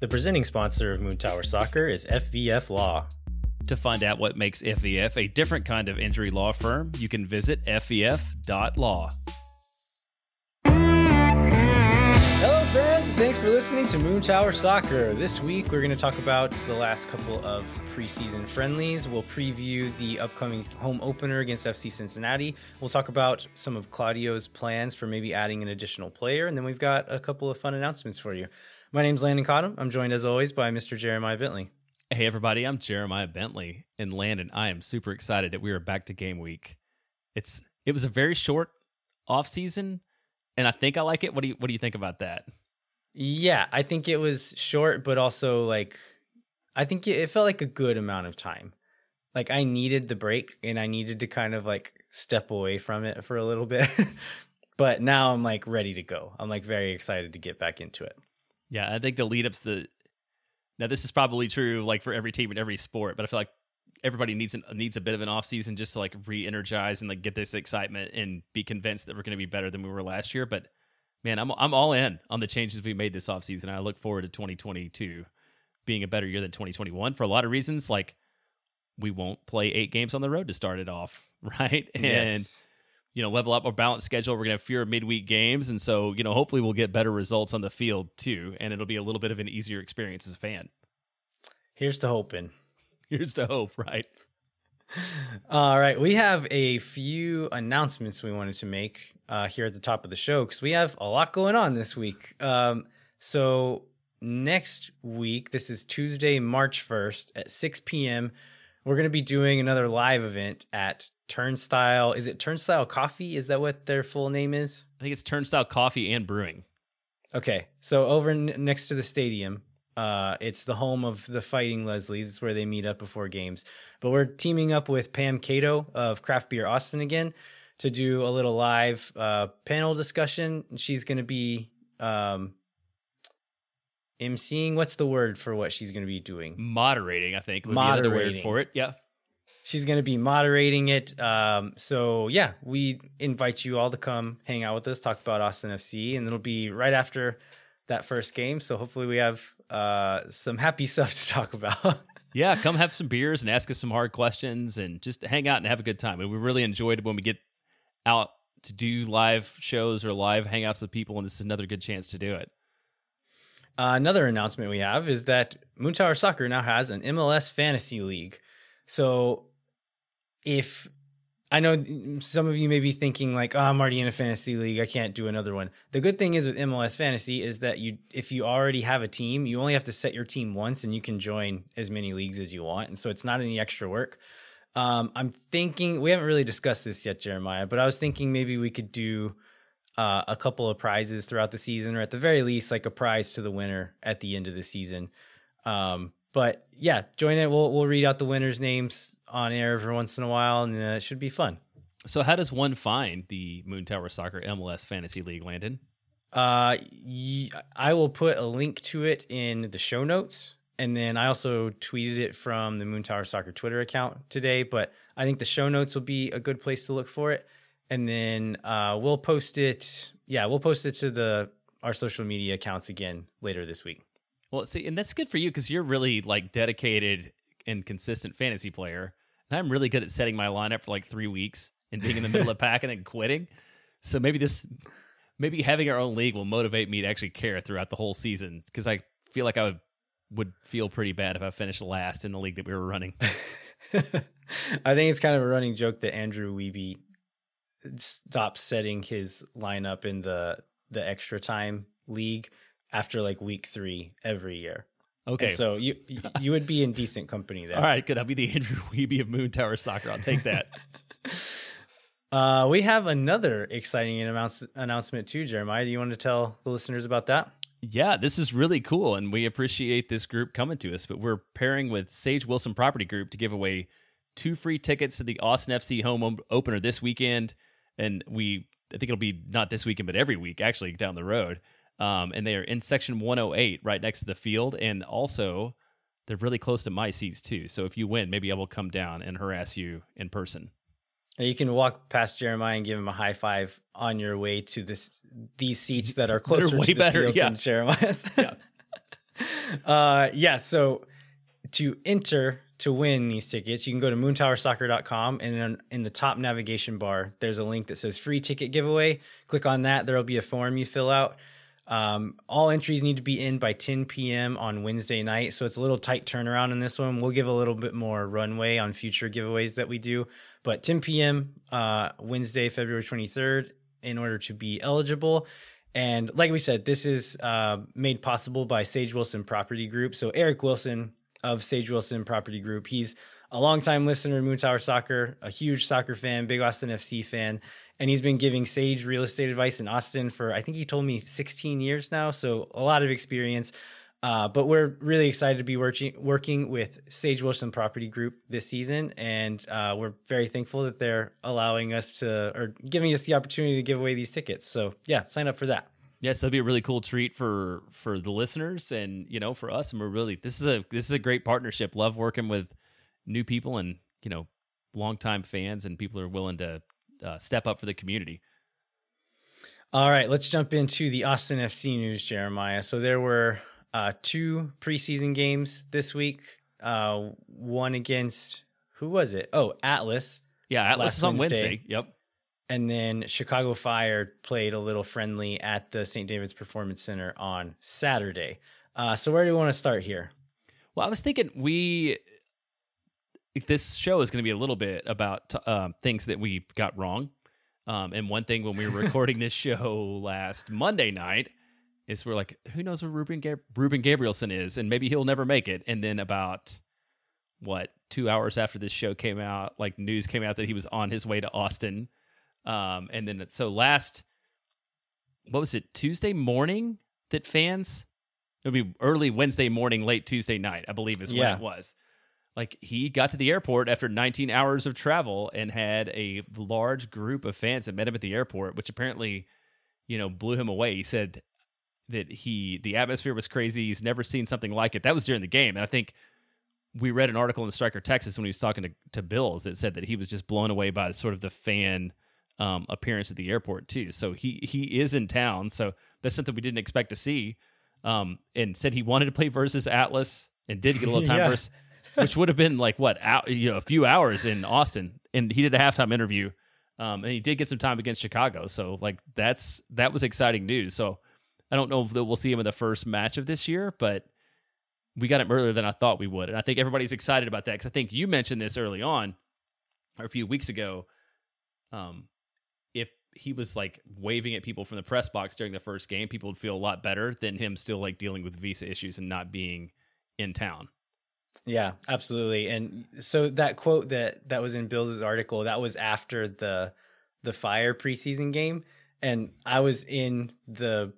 The presenting sponsor of Moontower Soccer is FVF Law. To find out what makes FVF a different kind of injury law firm, you can visit fvf.law. Hello, friends, and thanks for listening to Moontower Soccer. This week, we're going to talk about the last couple of preseason friendlies. We'll preview the upcoming home opener against FC Cincinnati. We'll talk about some of Claudio's plans for maybe adding an additional player, and then we've got a couple of fun announcements for you. My name's Landon Cottom. I'm joined, as always, by Mr. Jeremiah Bentley. Hey, everybody, I'm Jeremiah Bentley. And Landon, I am super excited that we are back to game week. It's It was a very short off season and I think I like it. What do you What do you think about that? Yeah, I think it was short, but also like I think it, felt like a good amount of time. Like I needed the break, and I needed to kind of like step away from it for a little bit. but now I'm like ready to go. I'm like very excited to get back into it. Yeah, I think the lead ups the now this is probably true like for every team and every sport, but I feel like everybody needs an, needs a bit of an off season just to like re-energize and like get this excitement and be convinced that we're going to be better than we were last year. But man, I'm I'm all in on the changes we made this offseason. I look forward to 2022 being a better year than 2021 for a lot of reasons. Like we won't play eight games on the road to start it off, right? And yes. You know, level up our balance schedule. We're gonna have fewer midweek games, and so you know, hopefully, we'll get better results on the field too, and it'll be a little bit of an easier experience as a fan. Here's to hoping. Here's to hope, right? All right, we have a few announcements we wanted to make uh, here at the top of the show because we have a lot going on this week. Um, so next week, this is Tuesday, March first at six p.m. We're going to be doing another live event at Turnstile. Is it Turnstile Coffee? Is that what their full name is? I think it's Turnstile Coffee and Brewing. Okay, so over n- next to the stadium, uh, it's the home of the Fighting Leslies. It's where they meet up before games. But we're teaming up with Pam Cato of Craft Beer Austin again to do a little live uh, panel discussion. She's going to be um, emceeing. What's the word for what she's going to be doing? Moderating, I think. Would moderating word for it. Yeah. She's going to be moderating it. Um, so yeah, we invite you all to come hang out with us, talk about Austin FC, and it'll be right after that first game. So hopefully we have uh, some happy stuff to talk about. yeah, come have some beers and ask us some hard questions and just hang out and have a good time. And we really enjoyed when we get out to do live shows or live hangouts with people, and this is another good chance to do it. Uh, another announcement we have is that Moontower Soccer now has an MLS fantasy league. So if I know some of you may be thinking like, oh, I'm already in a fantasy league. I can't do another one. The good thing is with MLS fantasy is that you, if you already have a team, you only have to set your team once and you can join as many leagues as you want. And so it's not any extra work. Um, I'm thinking we haven't really discussed this yet, Jeremiah, but I was thinking maybe we could do uh, a couple of prizes throughout the season, or at the very least, like a prize to the winner at the end of the season. Um, but yeah, join it. We'll we'll read out the winners' names on air every once in a while, and uh, it should be fun. So, how does one find the Moontower Soccer MLS Fantasy League, Landon? Uh, y- I will put a link to it in the show notes, and then I also tweeted it from the Moontower Soccer Twitter account today. But I think the show notes will be a good place to look for it, and then uh, we'll post it. Yeah, we'll post it to the our social media accounts again later this week. Well, see, and that's good for you because you're really like dedicated and consistent fantasy player, and I'm really good at setting my lineup for like three weeks and being in the middle of pack and then quitting. So maybe this, maybe having our own league will motivate me to actually care throughout the whole season because I feel like I would would feel pretty bad if I finished last in the league that we were running. I think it's kind of a running joke that Andrew Wiebe stops setting his lineup in the the extra time league after like week three every year. Okay, and so you you would be in decent company there. All right, good. I'll be the Andrew Wiebe of Moontower Soccer. I'll take that. uh, we have another exciting announce- announcement too, Jeremiah. Do you want to tell the listeners about that? Yeah, this is really cool, and we appreciate this group coming to us. But we're pairing with Sage Wilson Property Group to give away two free tickets to the Austin FC home opener this weekend, and we I think it'll be not this weekend, but every week actually down the road. Um, and they are in section 108, right next to the field, and also they're really close to my seats too. So if you win, maybe I will come down and harass you in person. You can walk past Jeremiah and give him a high five on your way to this these seats that are closer way to the better, field yeah. than Jeremiah's. yeah. uh, yeah. So to enter to win these tickets, you can go to moontowersoccer.com and in, the top navigation bar, there's a link that says free ticket giveaway. Click on that. There'll be a form you fill out. Um, all entries need to be in by 10 p.m. on Wednesday night. So it's a little tight turnaround in this one. We'll give a little bit more runway on future giveaways that we do. But 10 p.m. Uh, Wednesday, February 23rd, in order to be eligible. And like we said, this is uh, made possible by Sage Wilson Property Group. So Eric Wilson of Sage Wilson Property Group, he's a longtime listener to Moontower Soccer, a huge soccer fan, big Austin FC fan, and he's been giving Sage real estate advice in Austin for I think he told me 16 years now, so a lot of experience. Uh, but we're really excited to be working working with Sage Wilson Property Group this season, and uh, we're very thankful that they're allowing us to or giving us the opportunity to give away these tickets. So yeah, sign up for that. Yes, that'd be a really cool treat for for the listeners and you know for us. And we're really this is a this is a great partnership. Love working with new people and you know longtime fans and people who are willing to uh, step up for the community. All right, let's jump into the Austin FC news, Jeremiah. So there were uh, two preseason games this week. Uh, one against who was it? Oh, Atlas. Yeah, Atlas is on Wednesday. Wednesday. Yep. And then Chicago Fire played a little friendly at the St. David's Performance Center on Saturday. Uh, so where do you want to start here? Well, I was thinking we this show is going to be a little bit about uh, things that we got wrong. Um, and one thing when we were recording this show last Monday night is we're like, who knows where Ruben Gab- Ruben Gabrielsen is, and maybe he'll never make it. And then about what two hours after this show came out, like news came out that he was on his way to Austin. Um, and then so last, what was it Tuesday morning that fans? It'll be early Wednesday morning, late Tuesday night, I believe is yeah. when it was like he got to the airport after 19 hours of travel and had a large group of fans that met him at the airport which apparently you know blew him away he said that he the atmosphere was crazy he's never seen something like it that was during the game and i think we read an article in the striker texas when he was talking to, to bills that said that he was just blown away by sort of the fan um, appearance at the airport too so he he is in town so that's something we didn't expect to see um, and said he wanted to play versus atlas and did get a little time yeah. versus which would have been like what out, you know, a few hours in Austin, and he did a halftime interview, um, and he did get some time against Chicago. So like that's that was exciting news. So I don't know if we'll see him in the first match of this year, but we got him earlier than I thought we would, and I think everybody's excited about that because I think you mentioned this early on, or a few weeks ago. Um, he was like waving at people from the press box during the first game, people would feel a lot better than him still like dealing with visa issues and not being in town. Yeah, absolutely. And so that quote that that was in Bill's article, that was after the the fire preseason game and I was in the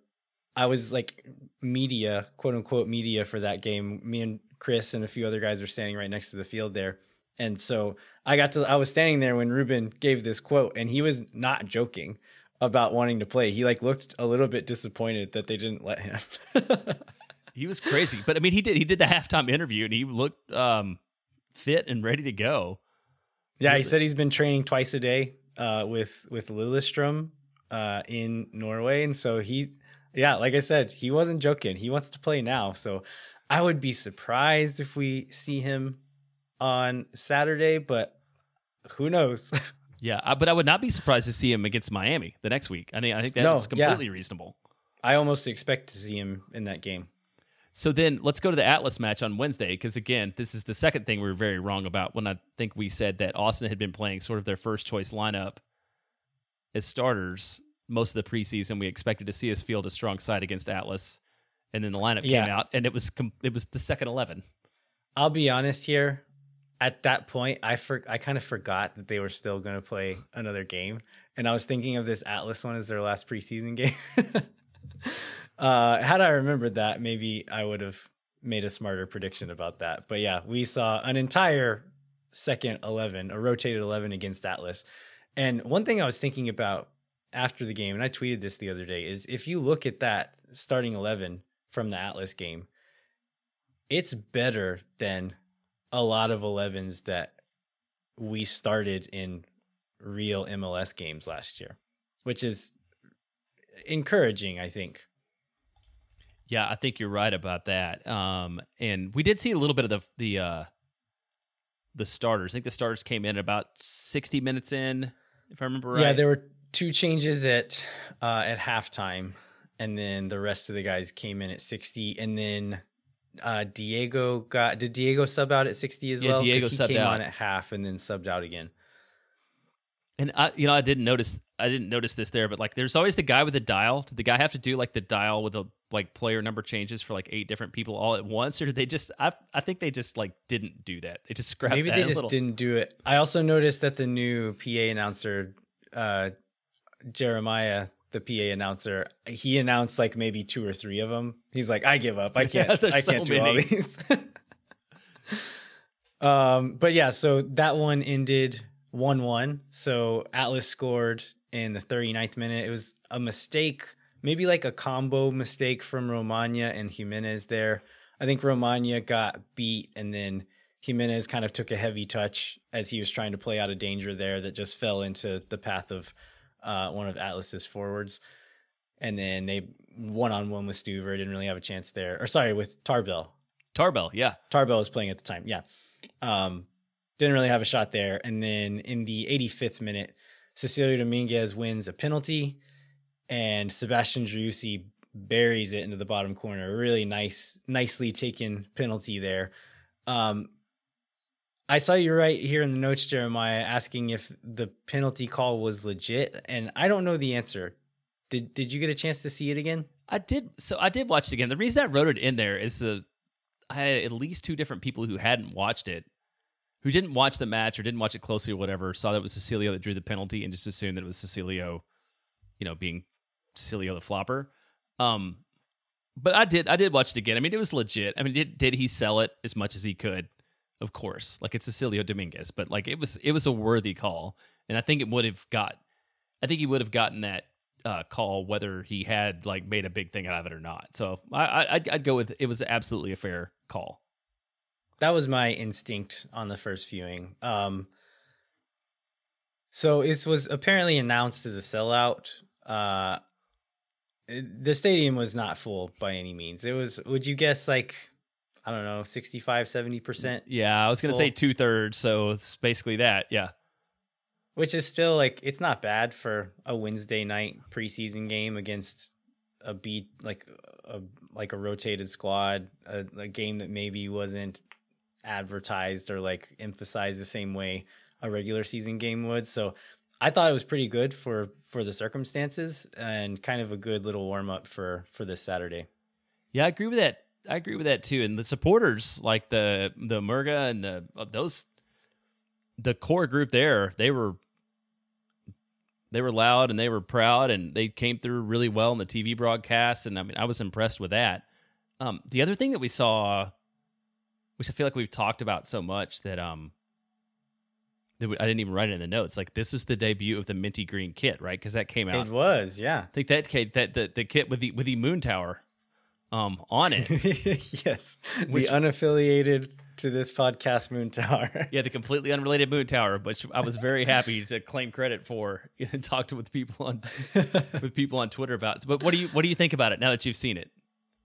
I was like media, quote unquote media for that game. Me and Chris and a few other guys were standing right next to the field there. And so I got to I was standing there when Ruben gave this quote and he was not joking about wanting to play. He like looked a little bit disappointed that they didn't let him. He was crazy, but I mean, he did he did the halftime interview and he looked um, fit and ready to go. Yeah, he said he's been training twice a day uh, with with Lillestrøm uh, in Norway, and so he, yeah, like I said, he wasn't joking. He wants to play now, so I would be surprised if we see him on Saturday, but who knows? yeah, but I would not be surprised to see him against Miami the next week. I mean, I think that's no, completely yeah. reasonable. I almost expect to see him in that game. So then let's go to the Atlas match on Wednesday because again, this is the second thing we were very wrong about when I think we said that Austin had been playing sort of their first choice lineup as starters most of the preseason. We expected to see us field a strong side against Atlas, and then the lineup yeah. came out and it was com- it was the second eleven. I'll be honest here. At that point, I for- I kind of forgot that they were still going to play another game, and I was thinking of this Atlas one as their last preseason game. Uh, had I remembered that, maybe I would have made a smarter prediction about that. But yeah, we saw an entire second 11, a rotated 11 against Atlas. And one thing I was thinking about after the game, and I tweeted this the other day, is if you look at that starting 11 from the Atlas game, it's better than a lot of 11s that we started in real MLS games last year, which is encouraging, I think. Yeah, I think you're right about that. Um, and we did see a little bit of the the uh, the starters. I think the starters came in about 60 minutes in, if I remember right. Yeah, there were two changes at uh, at halftime, and then the rest of the guys came in at 60, and then uh, Diego got did Diego sub out at 60 as Yeah, well? Diego he subbed came out. on at half and then subbed out again. And I, you know, I didn't notice. I didn't notice this there, but like, there's always the guy with the dial. Did the guy have to do like the dial with the like player number changes for like eight different people all at once, or did they just? I, I think they just like didn't do that. They just scrapped. Maybe they just little. didn't do it. I also noticed that the new PA announcer, uh, Jeremiah, the PA announcer, he announced like maybe two or three of them. He's like, I give up. I can't. I can't do all these. um, but yeah, so that one ended one-one. So Atlas scored in the 39th minute. It was a mistake, maybe like a combo mistake from Romaña and Jimenez there. I think Romaña got beat and then Jimenez kind of took a heavy touch as he was trying to play out of danger there that just fell into the path of uh, one of Atlas's forwards. And then they one on one with Stuver didn't really have a chance there. Or sorry, with Tarbell. Tarbell, yeah, Tarbell was playing at the time. Yeah. Um, didn't really have a shot there. And then in the 85th minute, Cecilio Dominguez wins a penalty and Sebastian Driussi buries it into the bottom corner. Really nice, nicely taken penalty there. Um, I saw you right here in the notes, Jeremiah, asking if the penalty call was legit, and I don't know the answer. Did Did you get a chance to see it again? I did. So I did watch it again. The reason I wrote it in there is the I had at least two different people who hadn't watched it, who didn't watch the match or didn't watch it closely or whatever, saw that it was Cecilio that drew the penalty and just assumed that it was Cecilio, you know, being Cecilio the flopper. Um, but I did. I did watch it again. I mean, it was legit. I mean, did did he sell it as much as he could? Of course, like it's Cecilio Dominguez, but like it was it was a worthy call, and I think it would have got. I think he would have gotten that uh, call whether he had like made a big thing out of it or not. So I, I I'd, I'd go with it was absolutely a fair call. that was my instinct on the first viewing. Um, so this was apparently announced as a sellout. Uh, the stadium was not full by any means. It was, would you guess, like, I don't know, 65, 70%, Yeah, I was gonna say two thirds, so it's basically that. Yeah, which is still like, it's not bad for a Wednesday night preseason game against a beat, like a, like a rotated squad, a, a game that maybe wasn't advertised or like emphasized the same way a regular season game would. So I thought it was pretty good for for the circumstances and kind of a good little warm up for for this Saturday. yeah, I agree with that. I agree with that too. And the supporters, like the the Murga and the uh, those, the core group there, they were they were loud and they were proud and they came through really well in the TV broadcast. And I mean, I was impressed with that. Um, the other thing that we saw, which I feel like we've talked about so much that um that we, I didn't even write it in the notes. Like this was the debut of the minty green kit, right? Because that came out. It was, yeah. I think that kit, that the, the kit with the with the moon tower um on it. yes. Which- the unaffiliated to this podcast Moon Tower. yeah, the completely unrelated moon tower, which I was very happy to claim credit for and talk to with people on with people on Twitter about. But what do you what do you think about it now that you've seen it?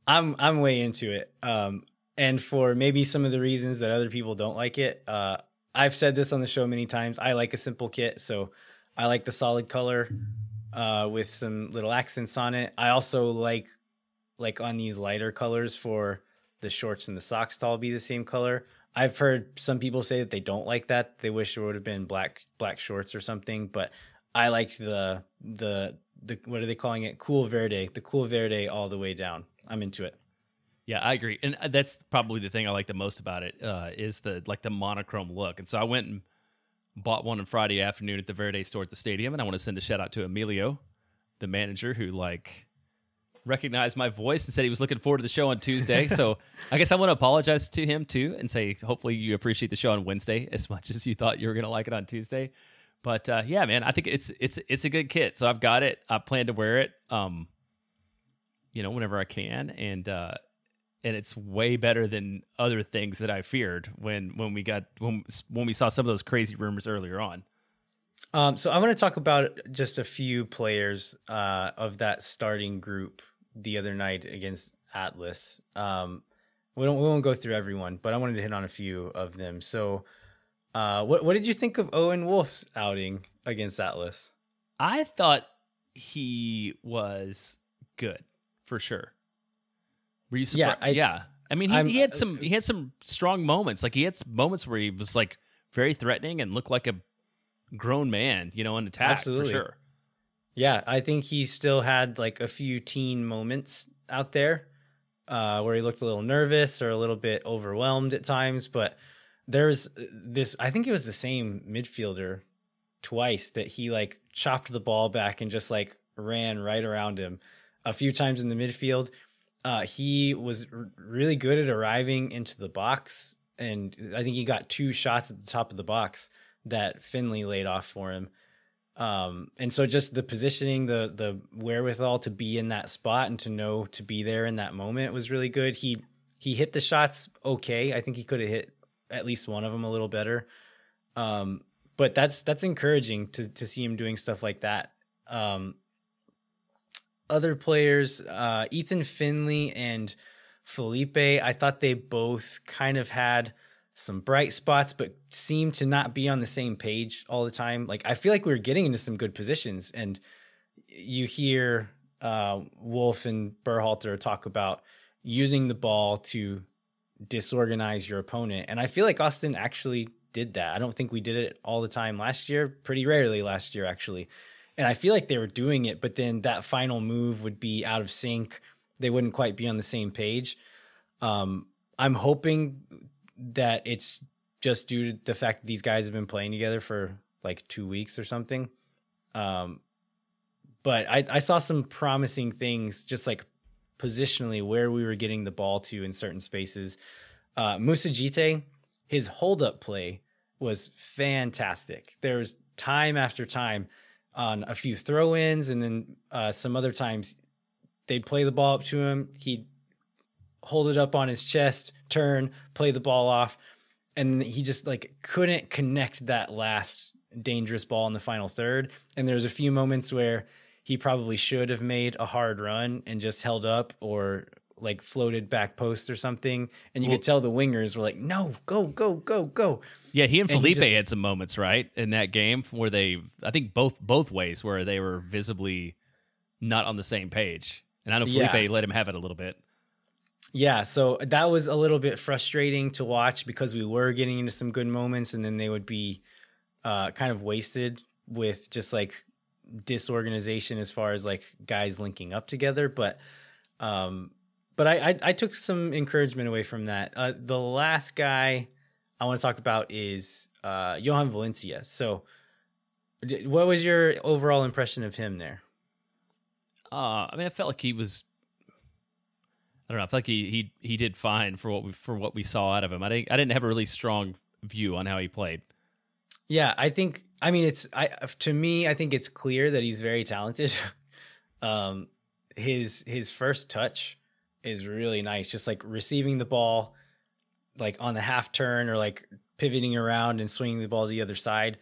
I'm I'm way into it. Um, and for maybe some of the reasons that other people don't like it, uh, I've said this on the show many times. I like a simple kit, so I like the solid color uh, with some little accents on it. I also like like on these lighter colors for the shorts and the socks to all be the same color. I've heard some people say that they don't like that. They wish there would have been black black shorts or something, but I like the the the what are they calling it? Cool Verde, the Cool Verde all the way down. I'm into it. Yeah, I agree, and uh, that's probably the thing I like the most about it uh, is the like the monochrome look. And so I went and bought one on Friday afternoon at the Verde store at the stadium, and I want to send a shout out to Emilio, the manager, who like recognized my voice and said he was looking forward to the show on Tuesday. so I guess I want to apologize to him too and say hopefully you appreciate the show on Wednesday as much as you thought you were gonna like it on Tuesday. But uh, yeah, man, I think it's it's it's a good kit. So I've got it. I plan to wear it. Um, you know, whenever I can, and uh, and it's way better than other things that I feared when when we got when when we saw some of those crazy rumors earlier on. Um, so I want to talk about just a few players uh, of that starting group the other night against Atlas. Um, we don't we won't go through everyone, but I wanted to hit on a few of them. So, uh, what what did you think of Owen Wolff's outing against Atlas? I thought he was good for sure. Were you surprised? Yeah, yeah. I mean, he, he had some he had some strong moments. Like he had some moments where he was like very threatening and looked like a grown man, you know, on attack Absolutely. for sure. Yeah, I think he still had like a few teen moments out there uh, where he looked a little nervous or a little bit overwhelmed at times. But there's this, I think it was the same midfielder twice that he like chopped the ball back and just like ran right around him a few times in the midfield. Uh, he was r- really good at arriving into the box. And I think he got two shots at the top of the box that Finlay laid off for him. Um, and so just the positioning, the the wherewithal to be in that spot and to know to be there in that moment was really good. He he hit the shots okay. I think he could have hit at least one of them a little better. Um, but that's that's encouraging to to see him doing stuff like that. Um, other players, uh, Ethan Finlay and Felipe, I thought they both kind of had some bright spots, but seemed to not be on the same page all the time. Like I feel like we were getting into some good positions, and you hear uh, Wolff and Berhalter talk about using the ball to disorganize your opponent, and I feel like Austin actually did that. I don't think we did it all the time last year, pretty rarely last year actually. And I feel like they were doing it, but then that final move would be out of sync. They wouldn't quite be on the same page. Um, I'm hoping that it's just due to the fact that these guys have been playing together for like two weeks or something. Um, but I, I saw some promising things, just like positionally where we were getting the ball to in certain spaces. Uh, Moussa Djitté, his hold up play was fantastic. There was time after time on a few throw ins, and then uh, some other times they'd play the ball up to him. He'd hold it up on his chest, turn, play the ball off, and he just like couldn't connect that last dangerous ball in the final third. And there was a few moments where he probably should have made a hard run and just held up or like floated back post or something. And you Well- could tell the wingers were like, "No, go, go, go, go." Yeah, he and And he Felipe just- had some moments, right, in that game where they, I think both both ways, where they were visibly not on the same page. And I know Felipe Yeah. let him have it a little bit. Yeah, so that was a little bit frustrating to watch because we were getting into some good moments and then they would be uh, kind of wasted with just like disorganization as far as like guys linking up together. But um, but I, I I took some encouragement away from that. Uh, the last guy I want to talk about is uh, Jhojan Valencia. So, what was your overall impression of him there? Uh, I mean, I felt like he was. I don't know. I felt like he he he did fine for what we for what we saw out of him. I didn't I didn't have a really strong view on how he played. Yeah, I think I mean it's I to me I think it's clear that he's very talented. um his his first touch is really nice just like receiving the ball like on the half turn or like pivoting around and swinging the ball to the other side.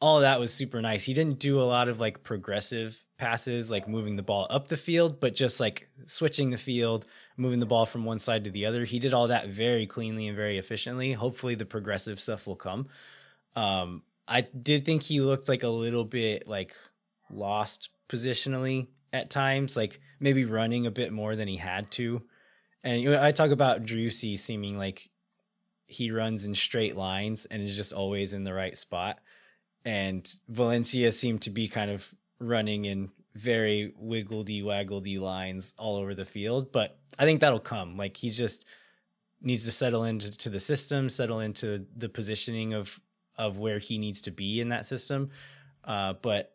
All that was super nice. He didn't do a lot of like progressive passes like moving the ball up the field, but just like switching the field, moving the ball from one side to the other. He did all that very cleanly and very efficiently. Hopefully the progressive stuff will come. Um, I did think he looked like a little bit like lost positionally at times, like maybe running a bit more than he had to. And you know, I talk about Driussi seeming like he runs in straight lines and is just always in the right spot. And Valencia seemed to be kind of running in very wiggledy waggledy lines all over the field. But I think that'll come. Like he's just needs to settle into to the system, settle into the positioning of of where he needs to be in that system. Uh, but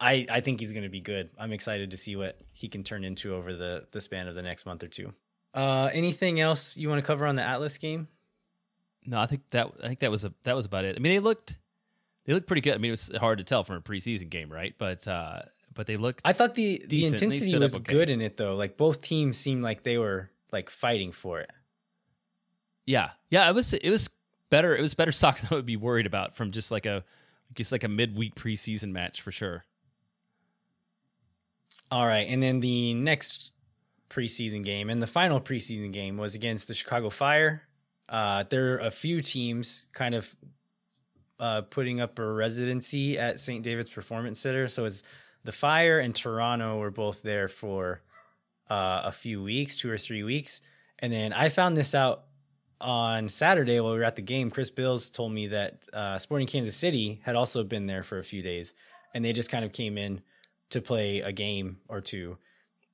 I I think he's going to be good. I'm excited to see what he can turn into over the the span of the next month or two. Uh, anything else you want to cover on the Atlas game? No, I think that I think that was a that was about it. I mean, they looked they looked pretty good. I mean, it was hard to tell from a preseason game, right? But uh but they looked I thought the the Decent. They intensity was okay. good in it though. Like both teams seemed like they were like fighting for it. yeah yeah it was it was better it was better soccer than I would be worried about from just like a just like a midweek preseason match for sure. All right, and then the next preseason game, and the final preseason game was against the Chicago Fire. Uh, there are a few teams kind of uh, putting up a residency at St. David's Performance Center. So it's the Fire and Toronto were both there for uh, a few weeks, two or three weeks. And then I found this out on Saturday while we were at the game. Chris Bills told me that uh, Sporting Kansas City had also been there for a few days, and they just kind of came in to play a game or two.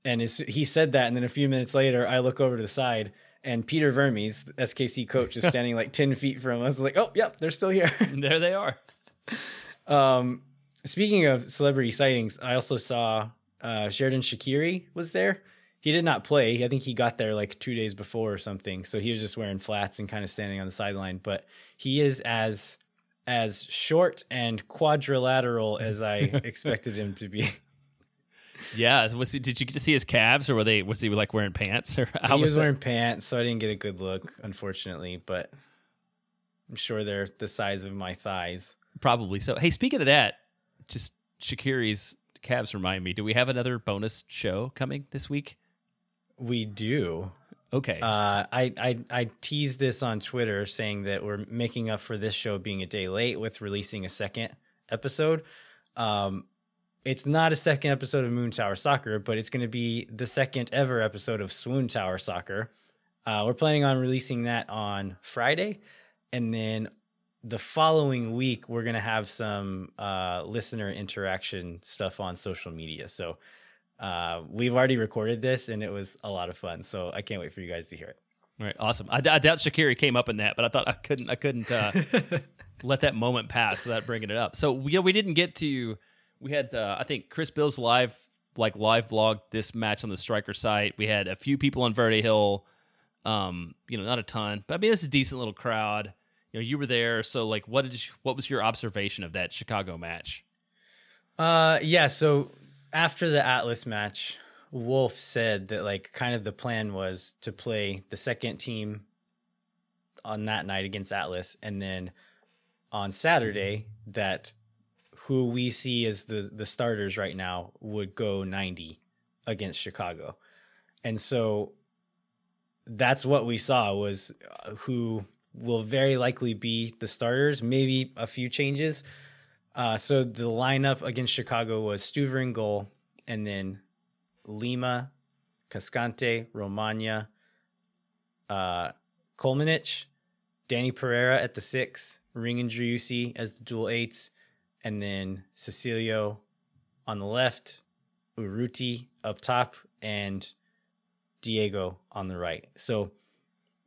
And he said that, and then a few minutes later, I look over to the side, and Peter Vermes, SKC coach, is standing like ten feet from us. Like, "Oh, yep, they're still here." there they are. Um, speaking of celebrity sightings, I also saw uh, Xherdan Shaqiri was there. He did not play. I think he got there like two days before or something. So he was just wearing flats and kind of standing on the sideline. But he is as as short and quadrilateral as I expected him to be. Yeah, was he, did you get to see his calves, or were they was he like wearing pants? Or he was, was wearing pants, so I didn't get a good look, unfortunately. But I'm sure they're the size of my thighs. Probably so. Hey, speaking of that, just Shaqiri's calves remind me. Do we have another bonus show coming this week? We do. Okay. Uh, I, I I teased this on Twitter saying that we're making up for this show being a day late with releasing a second episode. Um, it's not a second episode of Moontower Soccer, but it's going to be the second ever episode of Swoon Tower Soccer. Uh, we're planning on releasing that on Friday, and then the following week we're going to have some uh, listener interaction stuff on social media. So uh, we've already recorded this and it was a lot of fun. So I can't wait for you guys to hear it. All right, awesome. I, I doubt Shaqiri came up in that, but I thought I couldn't. I couldn't uh, let that moment pass without bringing it up. So we we didn't get to. We had uh, I think Chris Bill's live like live blog this match on the striker site. We had a few people on Verde Hill. Um, you know, not a ton, but I mean, it was a decent little crowd. You know, you were there, so like, what did you, what was your observation of that Chicago match? Uh, yeah. So after the Atlas match, Wolff said that like kind of the plan was to play the second team on that night against Atlas, and then on Saturday that who we see as the the starters right now would go 90 against Chicago. And so that's what we saw was uh, who will very likely be the starters, maybe a few changes. Uh, so the lineup against Chicago was Stuver in goal, and then Lima, Cascante, Romaña, uh, Kolmanic, Danny Pereira at the six, Ring and Driussi as the dual eights, and then Cecilio on the left, Urruti up top, and Diego on the right. So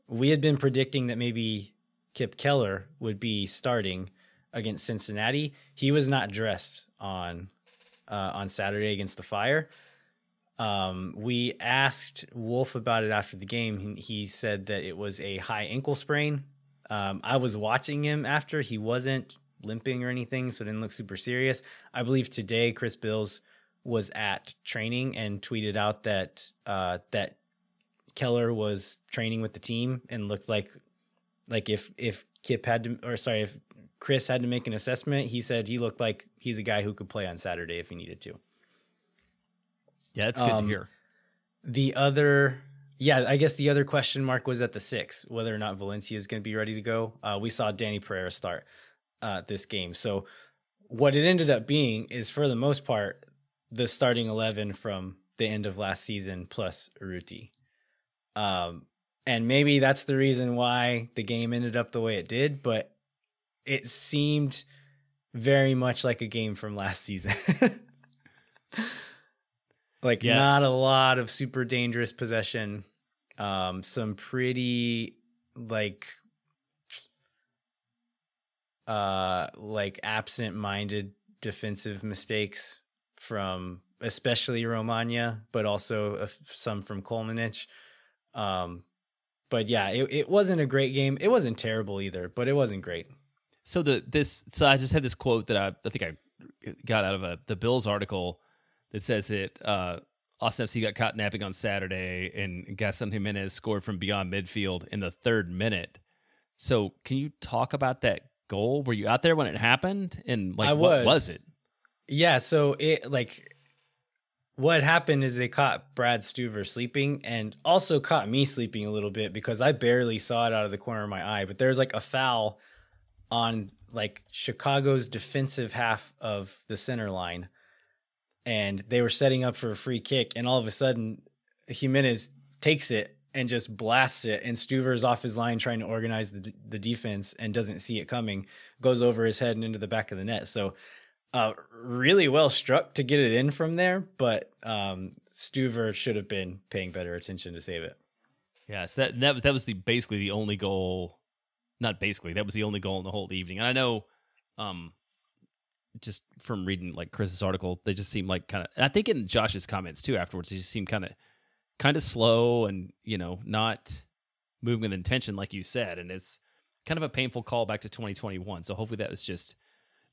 we had been predicting that maybe Kipp Keller would be starting against Cincinnati. He was not dressed on uh, on Saturday against the Fire. Um, we asked Wolff about it after the game. He, said that it was a high ankle sprain. Um, I was watching him after. He wasn't limping or anything, so it didn't look super serious. I believe today Chris Bills was at training and tweeted out that uh, that Keller was training with the team and looked like like if if Kipp had to or sorry if Chris had to make an assessment, he said he looked like he's a guy who could play on Saturday if he needed to. Yeah, that's good um, to hear. The other, yeah, I guess the other question mark was at the six, whether or not Valencia is going to be ready to go. Uh, we saw Danny Pereira start uh, this game. So what it ended up being is, for the most part, the starting 11 from the end of last season plus Urruti. Um, and maybe that's the reason why the game ended up the way it did, but it seemed very much like a game from last season. like yeah. not a lot of super dangerous possession. Um, some pretty like uh like absent minded defensive mistakes from especially Romaña, but also some from Kolmanic. Um, but yeah, it, it wasn't a great game. It wasn't terrible either, but it wasn't great. So the this so I just had this quote that I I think I got out of a the Bills article that says that uh, Austin FC got caught napping on Saturday and Gaston Gimenez scored from beyond midfield in the third minute. So can you talk about that goal? Were you out there when it happened? And like I was. what was it? Yeah, so it like what happened is they caught Brad Stuver sleeping and also caught me sleeping a little bit because I barely saw it out of the corner of my eye. But there's like a foul on like Chicago's defensive half of the center line. And they were setting up for a free kick. And all of a sudden, Gimenez takes it and just blasts it. And Stuver's off his line trying to organize the, the defense and doesn't see it coming, goes over his head and into the back of the net. So uh, really well struck to get it in from there, but um, Stuver should have been paying better attention to save it. Yes, that that was that was the basically the only goal. Not basically, that was the only goal in the whole evening. And I know, um, just from reading like Chris's article, they just seem like kind of. I think in Josh's comments too afterwards, they just seemed kind of, kind of slow and you know not moving with intention, like you said. And it's kind of a painful call back to 2021. So hopefully that was just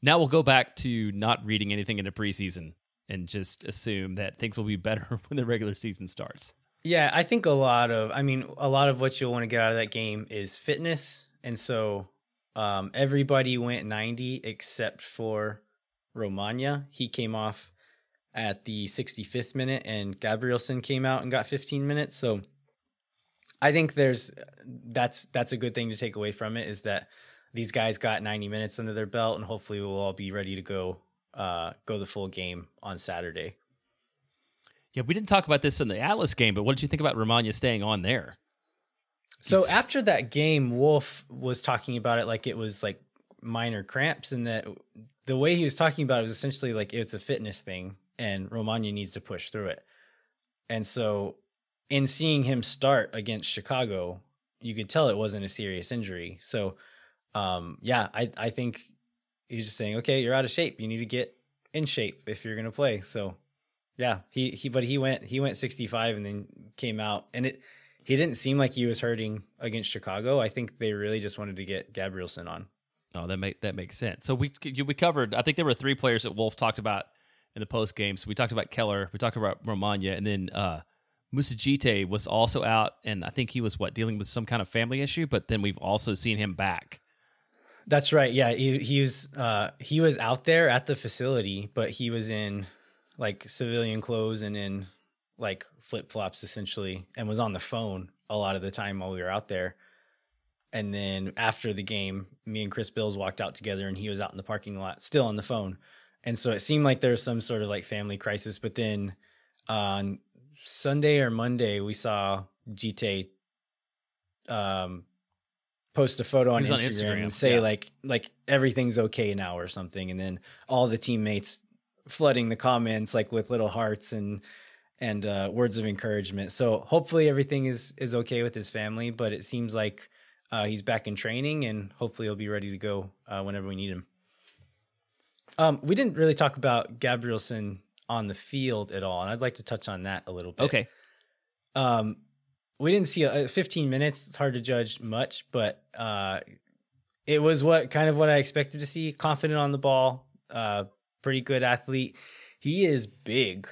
now we'll go back to not reading anything in the preseason and just assume that things will be better when the regular season starts. Yeah, I think a lot of, I mean, a lot of what you'll want to get out of that game is fitness. And so um, everybody went 90 except for Romaña. He came off at the 65th minute and Gabrielsen came out and got 15 minutes. So I think there's that's that's a good thing to take away from it is that these guys got 90 minutes under their belt, and hopefully we'll all be ready to go uh, go the full game on Saturday. Yeah, we didn't talk about this in the Atlas game, but what did you think about Romaña staying on there? So after that game, Wolff was talking about it like it was like minor cramps, and that the way he was talking about it was essentially like it's a fitness thing, and Romaña needs to push through it. And so, in seeing him start against Chicago, you could tell it wasn't a serious injury. So um, yeah, I I think he's just saying, okay, you're out of shape. You need to get in shape if you're gonna play. So yeah, he he but he went he went 65 and then came out and it he didn't seem like he was hurting against Chicago. I think they really just wanted to get Gabrielsen on. Oh, that make that makes sense. So we we covered. I think there were three players that Wolff talked about in the post game. So we talked about Keller, we talked about Romaña, and then uh, Moussa Djitté was also out, and I think he was what dealing with some kind of family issue. But then we've also seen him back. That's right. Yeah, he, he was uh, he was out there at the facility, but he was in like civilian clothes and in like flip flops essentially, and was on the phone a lot of the time while we were out there. And then after the game, me and Chris Bills walked out together, and he was out in the parking lot, still on the phone. And so it seemed like there was some sort of like family crisis. But then on Sunday or Monday, we saw Djitté um, post a photo on Instagram, on Instagram, and say yeah. like like everything's okay now or something and then all the teammates flooding the comments like with little hearts and and uh, words of encouragement. So hopefully everything is is okay with his family but it seems like uh, he's back in training and hopefully he'll be ready to go uh, whenever we need him. Um, we didn't really talk about gabrielsen on the field at all and i'd like to touch on that a little bit. Okay. Um, we didn't see a, 15 minutes. It's hard to judge much, but uh, it was what kind of what I expected to see. Confident on the ball, uh, pretty good athlete. He is big.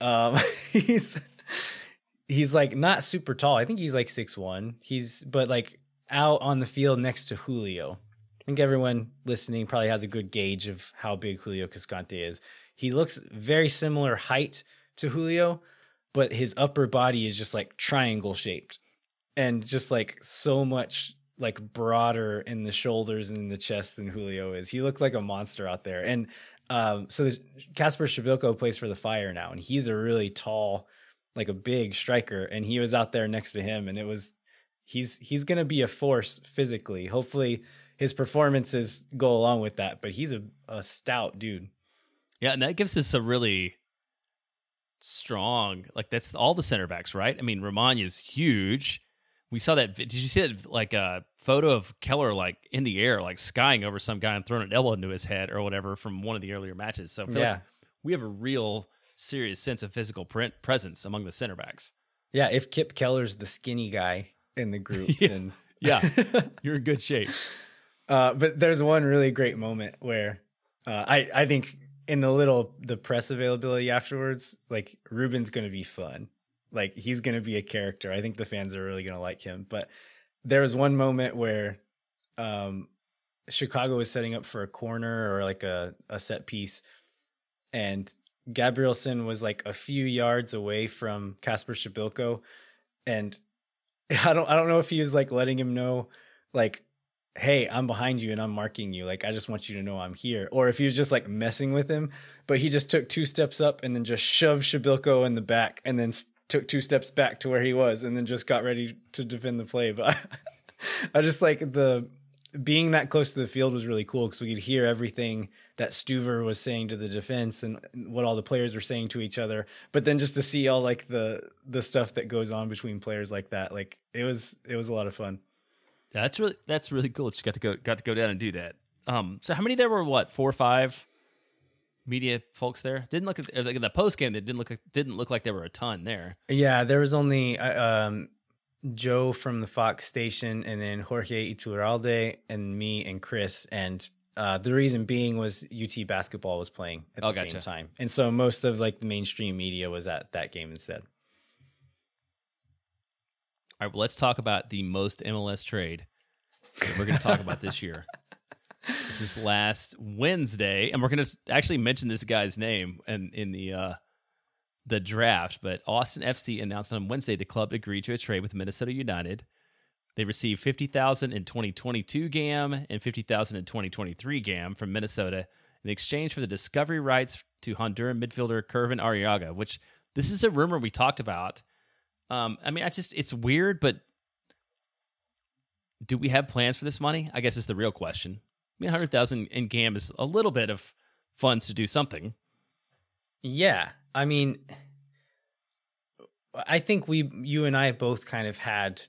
Um, he's he's like not super tall. I think he's like six one. He's but like out on the field next to Julio. I think everyone listening probably has a good gauge of how big Julio Cascante is. He looks very similar height to Julio, but his upper body is just like triangle shaped and just like so much like broader in the shoulders and in the chest than Julio is. He looked like a monster out there. And um, so Kacper Przybyłko plays for the Fire now, and he's a really tall, like a big striker, and he was out there next to him, and it was he's he's gonna be a force physically. Hopefully, his performances go along with that, but he's a, a stout dude. Yeah, and that gives us a really strong. Like that's all the center backs, right? I mean, Romaña is huge. We saw that. Did you see that? Like a photo of Keller, like in the air, like skying over some guy and throwing an elbow into his head or whatever from one of the earlier matches. So yeah, like we have a real serious sense of physical print presence among the center backs. Yeah, if Kipp Keller's the skinny guy in the group, yeah. then yeah, you're in good shape. Uh, but there's one really great moment where uh, I I think in the little the press availability afterwards, like Ruben's going to be fun. Like he's going to be a character. I think the fans are really going to like him. But there was one moment where um, Chicago was setting up for a corner or like a, a set piece, and Gabrielsen was like a few yards away from Kacper Przybylko, and I don't I don't know if he was like letting him know like hey i'm behind you and i'm marking you like i just want you to know i'm here or if he was just like messing with him but he just took two steps up and then just shoved Przybylko in the back and then took two steps back to where he was and then just got ready to defend the play but I, I just like the being that close to the field was really cool because we could hear everything that Stuver was saying to the defense and what all the players were saying to each other. But then just to see all like the the stuff that goes on between players like that, like it was it was a lot of fun. Yeah, that's really that's really cool. That you got to go got to go down and do that. Um, so how many there were? What four or five media folks there? Didn't look at like in the post game. They didn't look like, didn't look like there were a ton there. Yeah, there was only uh, um, Joe from the Fox station, and then Jorge Iturralde, and me and Chris. And uh, the reason being was UT basketball was playing at the oh, gotcha. same time, and so most of like the mainstream media was at that game instead. All right, well, let's talk about the most MLS trade that we're going to talk about this year. This was last Wednesday, and we're going to actually mention this guy's name in in the uh, the draft. But Austin FC announced on Wednesday the club agreed to a trade with Minnesota United. They received fifty thousand in 2022 GAM and fifty thousand in 2023 GAM from Minnesota in exchange for the discovery rights to Honduran midfielder Kervin Arriaga. Which this is a rumor we talked about um, I mean, I just it's weird, but do we have plans for this money? I guess is the real question. I mean, hundred thousand in GAM is a little bit of funds to do something. Yeah, I mean, I think we, you and I, both kind of had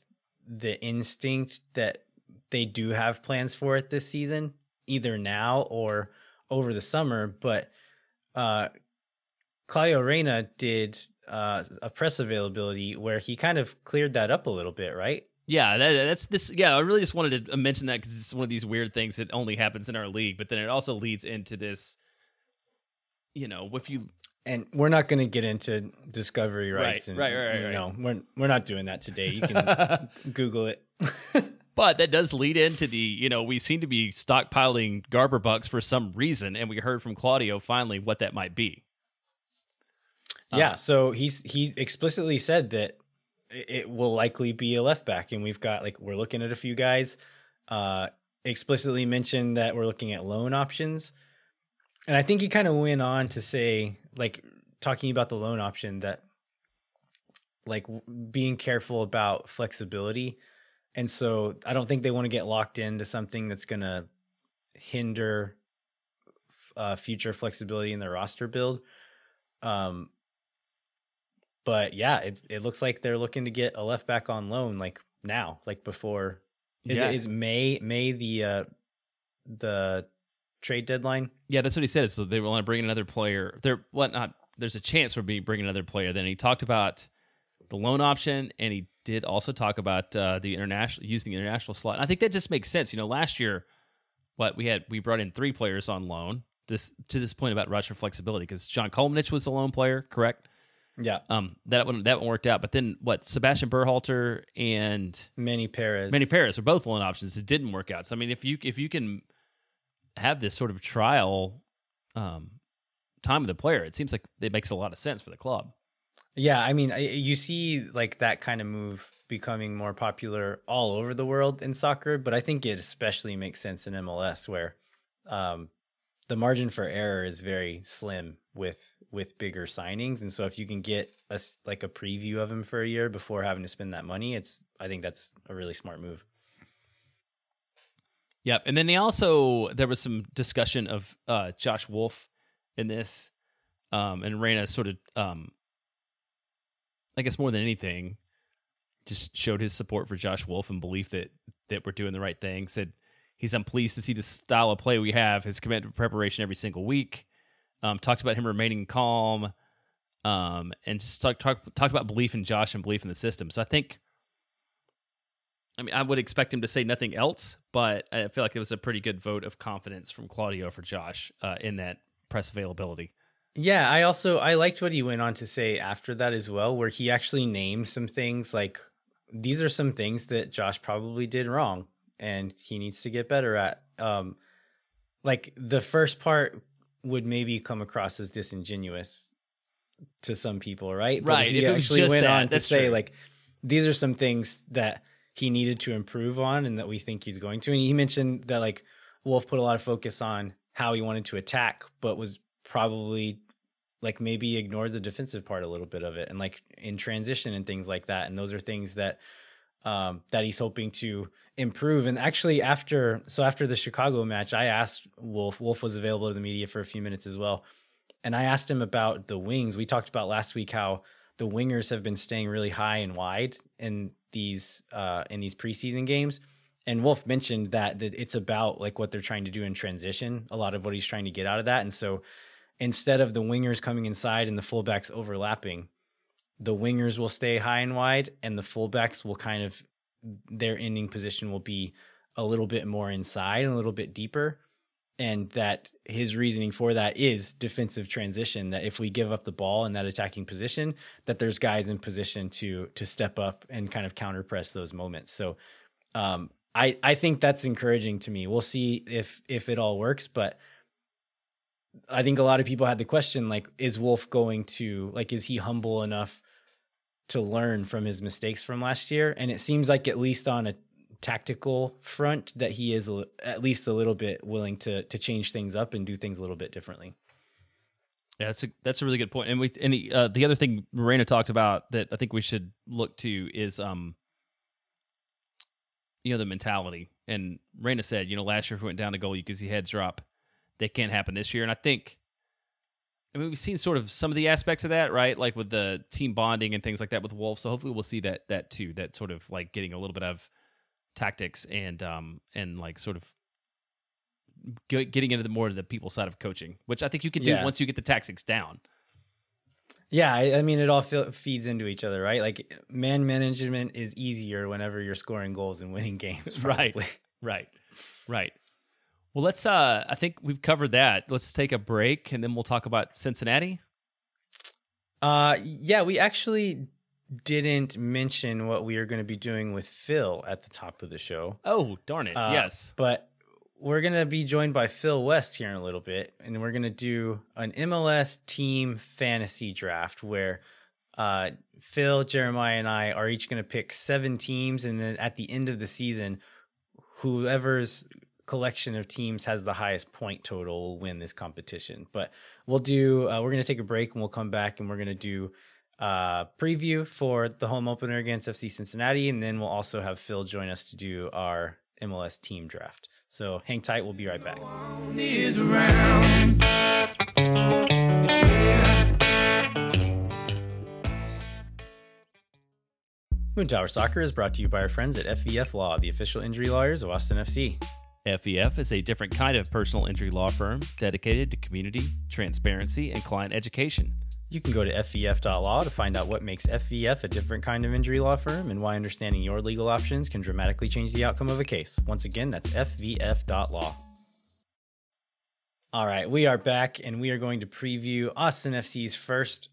the instinct that they do have plans for it this season, either now or over the summer. But uh, Claudio Reyna did uh, a press availability where he kind of cleared that up a little bit, right? Yeah, that, that's this. Yeah, I really just wanted to mention that because it's one of these weird things that only happens in our league, but then it also leads into this. You know, if you and we're not going to get into discovery rights, right? And, right, right, right. You know, we're we're not doing that today. You can Google it. but that does lead into the you know we seem to be stockpiling Garber bucks for some reason, and we heard from Claudio finally what that might be. Yeah, uh, so he's he explicitly said that it will likely be a left back, and we've got like we're looking at a few guys. Uh, explicitly mentioned that we're looking at loan options, and I think he kind of went on to say like talking about the loan option that like being careful about flexibility. And so I don't think they want to get locked into something that's going to hinder uh, future flexibility in the roster build. Um, but yeah, it it looks like they're looking to get a left back on loan like now, like before. Is yeah. it is May May the uh the trade deadline? Yeah, that's what he said. So they want to bring another player. There, what not? There's a chance for me bringing another player. Then he talked about the loan option, and he did also talk about uh, the international using the international slot. And I think that just makes sense. You know, last year, what we had we brought in three players on loan. This to this point about roster flexibility because Žan Kolmanič was a loan player, correct? Yeah. Um, that one that one worked out. But then what? Sebastian Berhalter and Manny Perez. Manny Perez are both loan options. It didn't work out. So I mean, if you if you can have this sort of trial um, time of the player, it seems like it makes a lot of sense for the club. Yeah, I mean, you see like that kind of move becoming more popular all over the world in soccer, but I think it especially makes sense in MLS where um, the margin for error is very slim with with bigger signings. And so if you can get a like a preview of him for a year before having to spend that money it's i think that's a really smart move. Yep. And then they also there was some discussion of uh, josh wolff in this um, and Reyna sort of um, i guess more than anything just showed his support for josh wolff and belief that that we're doing the right thing said he's unpleased to see the style of play we have his commitment to preparation every single week um, talked about him remaining calm, um, and just talk, talk, talked about belief in Josh and belief in the system. So I think, I mean, I would expect him to say nothing else, but I feel like it was a pretty good vote of confidence from Claudio for Josh uh, in that press availability. Yeah, I also I liked what he went on to say after that as well, where he actually named some things like these are some things that Josh probably did wrong and he needs to get better at. Um, like the first part would maybe come across as disingenuous to some people, right? But Right, He if actually went that, on to say true. like these are some things that he needed to improve on and that we think he's going to. And he mentioned that like Wolff put a lot of focus on how he wanted to attack, but was probably like maybe ignored the defensive part a little bit of it and like in transition and things like that. And those are things that um, that he's hoping to improve. And actually, after so after the Chicago match, I asked Wolff. Wolff was available to the media for a few minutes as well, and I asked him about the wings. We talked about last week how the wingers have been staying really high and wide in these uh, in these preseason games. And Wolff mentioned that that it's about like what they're trying to do in transition. A lot of what he's trying to get out of that, and so instead of the wingers coming inside and the fullbacks overlapping, the wingers will stay high and wide, and the fullbacks will kind of their ending position will be a little bit more inside and a little bit deeper. And that his reasoning for that is defensive transition. That if we give up the ball in that attacking position, that there's guys in position to to step up and kind of counter press those moments. So um, I I think that's encouraging to me. We'll see if if it all works, but I think a lot of people had the question like, is Wolff going to like, is he humble enough to learn from his mistakes from last year? And it seems like at least on a tactical front that he is a at least a little bit willing to to change things up and do things a little bit differently. Yeah, that's a that's a really good point. And we and the, uh, the other thing Morena talked about that I think we should look to is um you know the mentality. And Morena said, you know, last year if we went down to goal, you could see heads drop. That can't happen this year. And I think I mean we've seen sort of some of the aspects of that, right? Like with the team bonding and things like that with Wolff. So hopefully we'll see that that too. That sort of like getting a little bit of tactics and um and like sort of getting into the more of the people side of coaching, which I think you can do Yeah. once you get the tactics down. Yeah, I, I mean it all fe- feeds into each other, right? Like man management is easier whenever you're scoring goals and winning games. Right. Right. Right. Well, let's uh I think we've covered that. Let's take a break and then we'll talk about Cincinnati. Uh, yeah, we actually didn't mention what we are going to be doing with Phil at the top of the show. Oh, darn it. Uh, yes. But we're going to be joined by Phil West here in a little bit, and we're going to do an MLS team fantasy draft where uh, Phil, Jeremiah, and I are each going to pick seven teams, and then at the end of the season, whoever's collection of teams has the highest point total will win this competition. But we'll do. Uh, we're going to take a break, and we'll come back, and we're going to do uh preview for the home opener against FC Cincinnati and then we'll also have Phil join us to do our MLS team draft. So hang tight, we'll be right back. Moontower Soccer is brought to you by our friends at FVF Law, the official injury lawyers of Austin FC. FVF is a different kind of personal injury law firm dedicated to community, transparency, and client education. You can go to FVF.law to find out what makes FVF a different kind of injury law firm and why understanding your legal options can dramatically change the outcome of a case. Once again, that's FVF.law. All right, we are back and we are going to preview Austin FC's first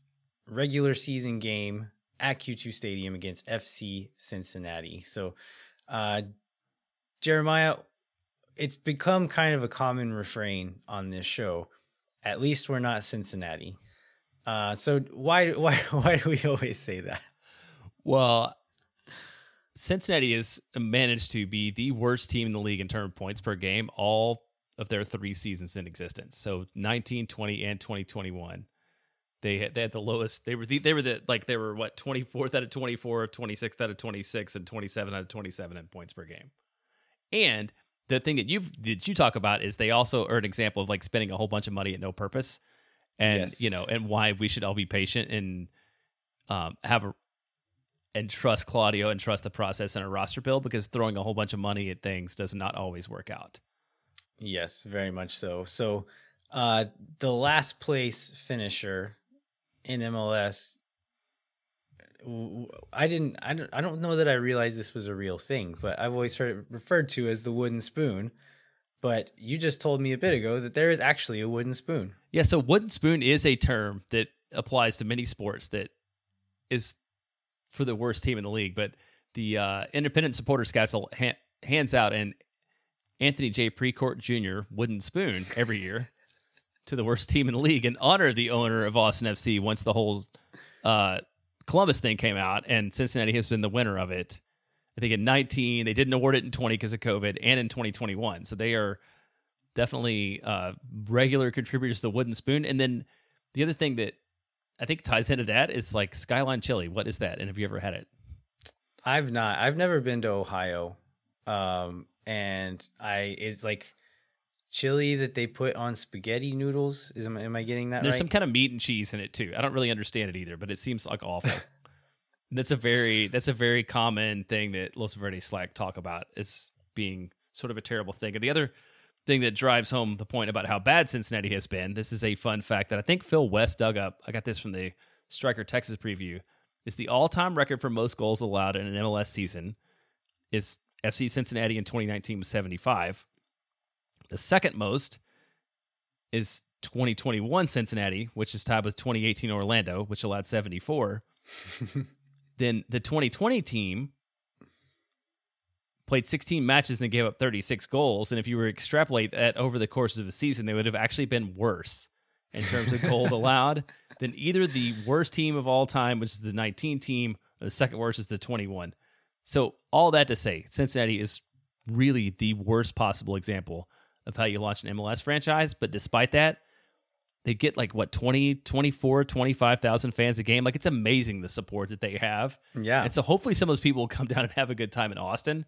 regular season game at Q2 Stadium against FC Cincinnati. So, uh, Jeremiah, it's become kind of a common refrain on this show. At least we're not Cincinnati. Uh, so why why why do we always say that? Well, Cincinnati has managed to be the worst team in the league in terms of points per game all of their three seasons in existence. So 19, 20, and 2021. They had, they had the lowest. They were the, they were the like they were what 24th out of 24, 26th out of 26, and 27 out of 27 in points per game. And the thing that you've that you talk about is they also are an example of like spending a whole bunch of money at no purpose, and Yes. you know, and why we should all be patient and um, have a and trust Claudio and trust the process and a roster build because throwing a whole bunch of money at things does not always work out. Yes, very much so. So uh, the last place finisher in MLS. I didn't. I don't. I don't know that I realized this was a real thing, but I've always heard it referred to as the wooden spoon. But you just told me a bit ago that there is actually a wooden spoon. Yeah, so wooden spoon is a term that applies to many sports that is for the worst team in the league. But the uh, Independent Supporters Council ha- hands out an Anthony J. Precourt Jr. wooden spoon every year. to the worst team in the league in honor of the owner of Austin FC once the whole uh, Columbus thing came out, and Cincinnati has been the winner of it. I think in 19, they didn't award it in 20 because of COVID, and in 2021. So they are definitely uh, regular contributors to the Wooden Spoon. And then the other thing that I think ties into that is like Skyline Chili. What is that? And have you ever had it? I've not. I've never been to Ohio, um, and I it's like chili that they put on spaghetti noodles. Is am, am I getting that There's right? some kind of meat and cheese in it too. I don't really understand it either, but it seems like awful. that's a very that's a very common thing that Los Verdes Slack talk about as being sort of a terrible thing. And the other thing that drives home the point about how bad Cincinnati has been. This is a fun fact that I think Phil West dug up. I got this from the Striker Texas preview. Is the all-time record for most goals allowed in an MLS season is FC Cincinnati in 2019 was 75. The second most is 2021 Cincinnati, which is tied with 2018 Orlando, which allowed 74. then the 2020 team played 16 matches and gave up 36 goals. And if you were to extrapolate that over the course of a season, they would have actually been worse in terms of goals allowed than either the worst team of all time, which is the 19 team, or the second worst is the 21. So all that to say, Cincinnati is really the worst possible example of how you launch an MLS franchise. But despite that, they get like what 20, 24, 25,000 fans a game. Like it's amazing the support that they have. yeah. And so hopefully some of those people will come down and have a good time in Austin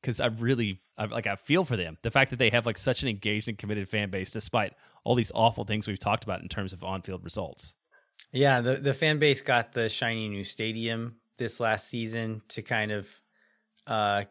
because I really I, like I feel for them. The fact that they have like such an engaged and committed fan base despite all these awful things we've talked about in terms of on-field results. Yeah, the the fan base got the shiny new stadium this last season to kind of uh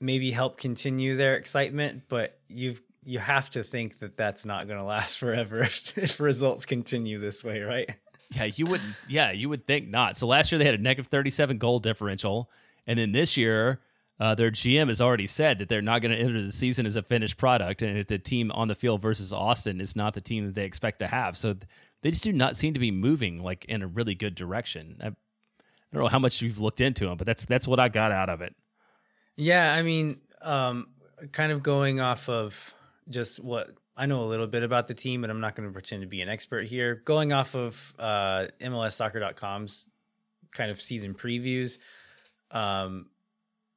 maybe help continue their excitement, but you've you have to think that that's not going to last forever if, if results continue this way, right? Yeah, you would yeah, you would think not. So last year they had a negative 37 goal differential and then this year uh, their GM has already said that they're not going to enter the season as a finished product, and that the team on the field versus Austin is not the team that they expect to have. So they just do not seem to be moving like in a really good direction. I, I don't know how much you've looked into them, but that's that's what I got out of it. Yeah, I mean, um, kind of going off of just what I know a little bit about the team, but I'm not going to pretend to be an expert here. Going off of uh, MLSsoccer.com's kind of season previews, um,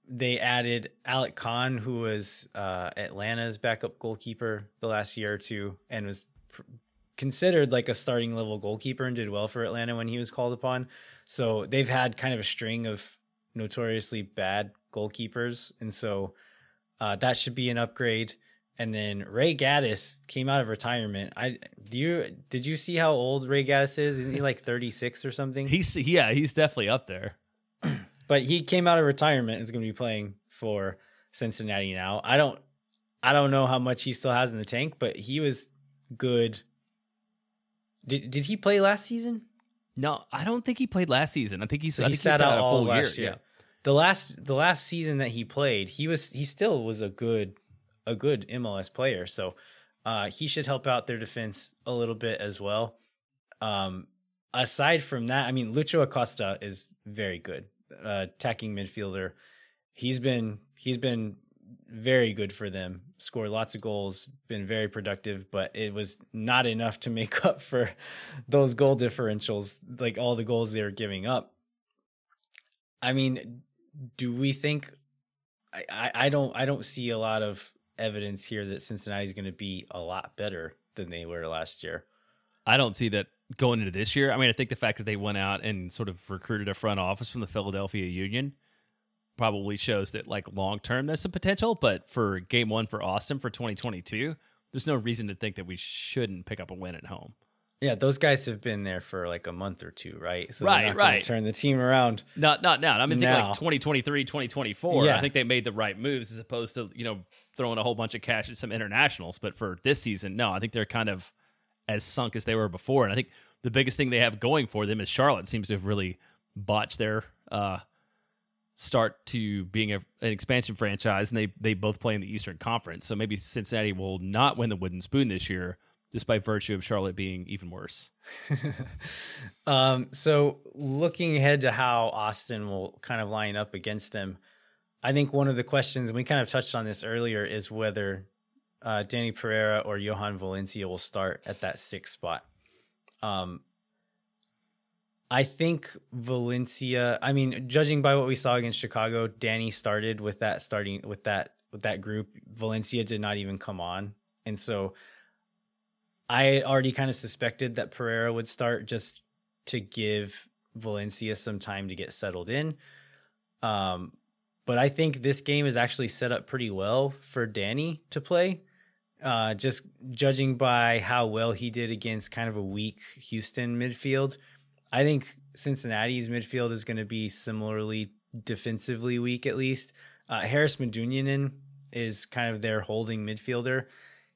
they added Alec Kann, who was uh, Atlanta's backup goalkeeper the last year or two, and was pr- considered like a starting level goalkeeper and did well for Atlanta when he was called upon. So they've had kind of a string of notoriously bad goalkeepers, and so uh, that should be an upgrade. And then Ray Gaddis came out of retirement. I do you did you see how old Ray Gaddis is? Isn't he like 36 or something? He's yeah, he's definitely up there. but he came out of retirement and is going to be playing for Cincinnati now. I don't I don't know how much he still has in the tank, but he was good. Did did he play last season? No, I don't think he played last season. I think he's So I he think sat out a all full of last year. year. The last the last season that he played, he was he still was a good a good MLS player. So uh, he should help out their defense a little bit as well. Um, aside from that, I mean, Lucho Acosta is very good, uh, attacking midfielder. He's been he's been very good for them. Scored lots of goals, been very productive, but it was not enough to make up for those goal differentials, like all the goals they were giving up. I mean, do we think? I, I, don't I don't see a lot of evidence here that Cincinnati's going to be a lot better than they were last year. I don't see that going into this year. I mean, I think the fact that they went out and sort of recruited a front office from the Philadelphia Union probably shows that like long term there's some potential, but for game 1 for Austin for 2022, there's no reason to think that we shouldn't pick up a win at home. Yeah, those guys have been there for like a month or two, right? So Right, they're not right. Turn the team around. Not not now. I mean, think Now. like 2023, 2024. Yeah. I think they made the right moves as opposed to, you know, throwing a whole bunch of cash at some internationals, but for this season, no, I think they're kind of as sunk as they were before. And I think the biggest thing they have going for them is Charlotte seems to have really botched their uh, start to being a, an expansion franchise, and they they both play in the Eastern Conference. So maybe Cincinnati will not win the Wooden Spoon this year, just by virtue of Charlotte being even worse. Um, so looking ahead to how Austin will kind of line up against them, I think one of the questions we kind of touched on this earlier is whether uh, Danny Pereira or Jhojan Valencia will start at that sixth spot. Um, I think Valencia. I mean, judging by what we saw against Chicago, Danny started with that starting with that with that group. Valencia did not even come on, and so I already kind of suspected that Pereira would start just to give Valencia some time to get settled in. Um, but I think this game is actually set up pretty well for Danny to play. Uh, just judging by how well he did against kind of a weak Houston midfield, I think Cincinnati's midfield is going to be similarly defensively weak, at least. Uh, Haris Medunjanin is kind of their holding midfielder.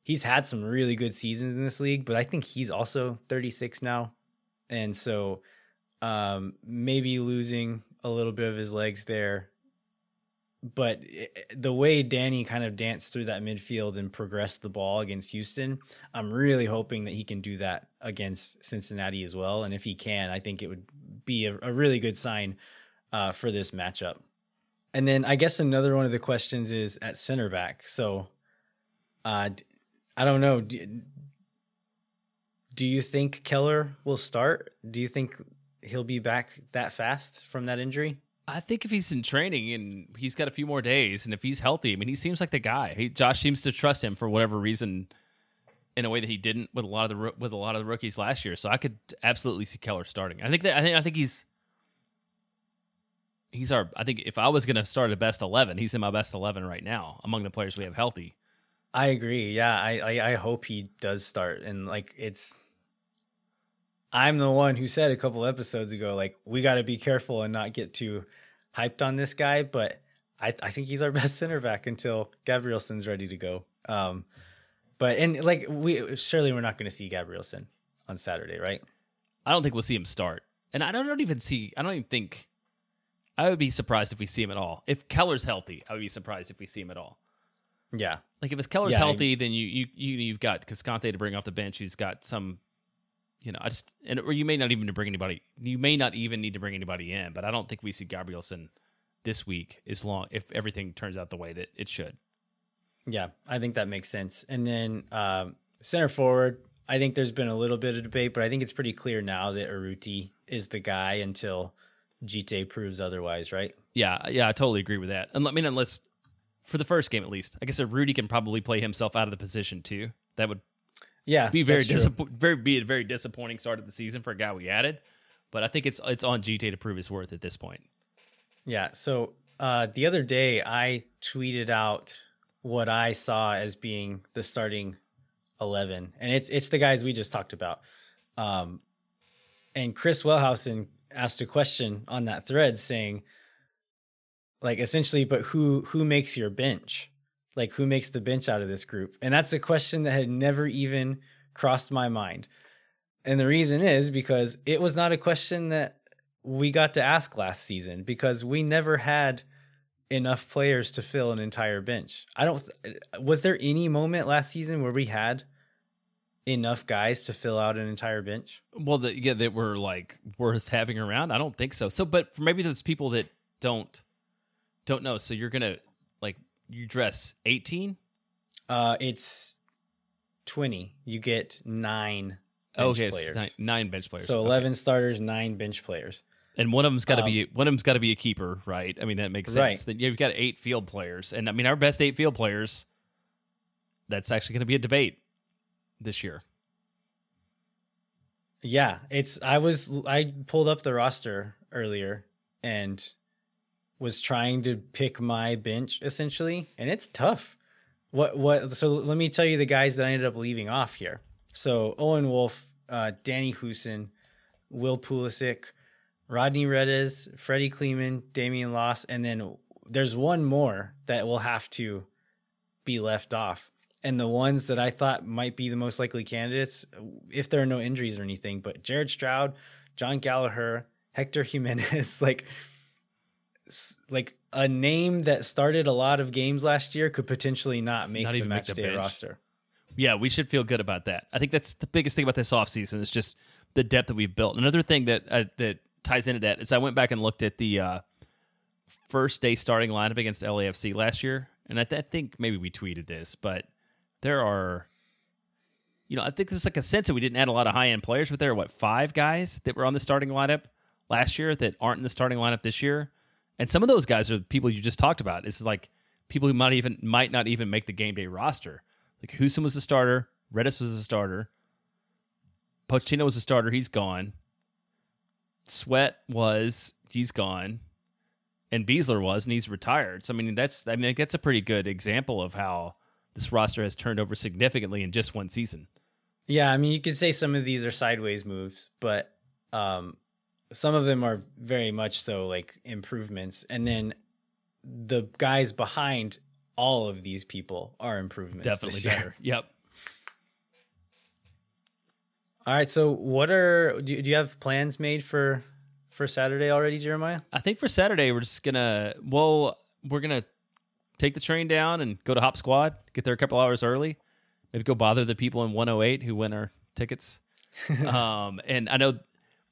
He's had some really good seasons in this league, but I think he's also 36 now. And so um, maybe losing a little bit of his legs there. But the way Danny kind of danced through that midfield and progressed the ball against Houston, I'm really hoping that he can do that against Cincinnati as well. And if he can, I think it would be a, a really good sign uh, for this matchup. And then I guess another one of the questions is at center back. So uh, I don't know. Do, do you think Keller will start? Do you think he'll be back that fast from that injury? I think if he's in training and he's got a few more days, and if he's healthy, I mean, he seems like the guy. He, Josh seems to trust him for whatever reason, in a way that he didn't with a lot of the with a lot of the rookies last year. So I could absolutely see Keller starting. I think that I think I think he's he's our. I think if I was going to start a best eleven, he's in my best eleven right now among the players we have healthy. I agree. Yeah, I, I I hope he does start, and like it's I'm the one who said a couple episodes ago, like, we got to be careful and not get too hyped on this guy. But I, I think he's our best center back until Gabrielsen's ready to go. Um, but, and like, we surely we're not going to see Gabrielsen on Saturday, right? I don't think we'll see him start. And I don't, I don't even see, I don't even think, I would be surprised if we see him at all. If Keller's healthy, I would be surprised if we see him at all. Yeah. Like if it's Keller's Yeah, I- healthy, then you you you you've got Cascante to bring off the bench. Who's got some, you know, I just and or you may not even to bring anybody. You may not even need to bring anybody in. But I don't think we see Gabrielsen this week as long if everything turns out the way that it should. Yeah, I think that makes sense. And then um, center forward, I think there's been a little bit of debate, but I think it's pretty clear now that Urruti is the guy until Djitté proves otherwise, right? Yeah, yeah, I totally agree with that. And let I mean, unless for the first game at least, I guess if Urruti can probably play himself out of the position too. That would Yeah, be very disappoint, very be a very disappointing start of the season for a guy we added. But I think it's it's on Djitté to prove his worth at this point. Yeah. So uh, the other day, I tweeted out what I saw as being the starting eleven, and it's it's the guys we just talked about. Um, and Chris Wellhausen asked a question on that thread saying, like, essentially, but who who makes your bench? Like, who makes the bench out of this group? And that's a question that had never even crossed my mind. And the reason is because it was not a question that we got to ask last season because we never had enough players to fill an entire bench. I don't was there any moment last season where we had enough guys to fill out an entire bench? Well, yeah, that were like worth having around. I don't think so. So, but for maybe those people that don't don't know, so you're gonna like you dress 18. Uh it's 20. You get 9 bench okay, players. nine, nine bench players. So Okay. 11 starters, 9 bench players. and one of them's got to um, be one of them's got to be a keeper, right? I mean, that makes sense. Right. Then you've got eight field players, and I mean, our best eight field players. That's actually going to be a debate this year. Yeah, it's I was I pulled up the roster earlier and was trying to pick my bench essentially, and it's tough. What what so let me tell you the guys that I ended up leaving off here. So Owen Wolff, uh, Danny Hoesen, Will Pulisic, Rodney Redes, Freddy Kleemann, Damian Las, and then there's one more that will have to be left off. And the ones that I thought might be the most likely candidates, if there are no injuries or anything, but Jared Stroud, Jon Gallagher, Hector Jimenez, like, like a name that started a lot of games last year could potentially not make Not the even make match the day bench. roster. Yeah, we should feel good about that. I think that's the biggest thing about this offseason is just the depth that we've built. Another thing that uh, that ties into that is I went back and looked at the uh, first day starting lineup against LAFC last year, and I, th- I think maybe we tweeted this, but there are, you know, I think there's like a sense that we didn't add a lot of high end players, but there are what five guys that were on the starting lineup last year that aren't in the starting lineup this year, and some of those guys are people you just talked about. It's like people who might even might not even make the game day roster. Like Hoesen was the starter, Redes was the starter, Pochettino was the starter. He's gone. Sweat was he's gone, and Besler was, and he's retired. So I mean, that's I mean that's a pretty good example of how this roster has turned over significantly in just one season. Yeah, I mean, you could say some of these are sideways moves, but um, some of them are very much so like improvements, and then the guys behind all of these people are improvements. Definitely better. Yep. All right, so what are do, do you have plans made for for Saturday already, Jeremiah? I think for Saturday we're just gonna well we're gonna take the train down and go to Hop Squad, get there a couple hours early, maybe go bother the people in 108 who win our tickets. um, and I know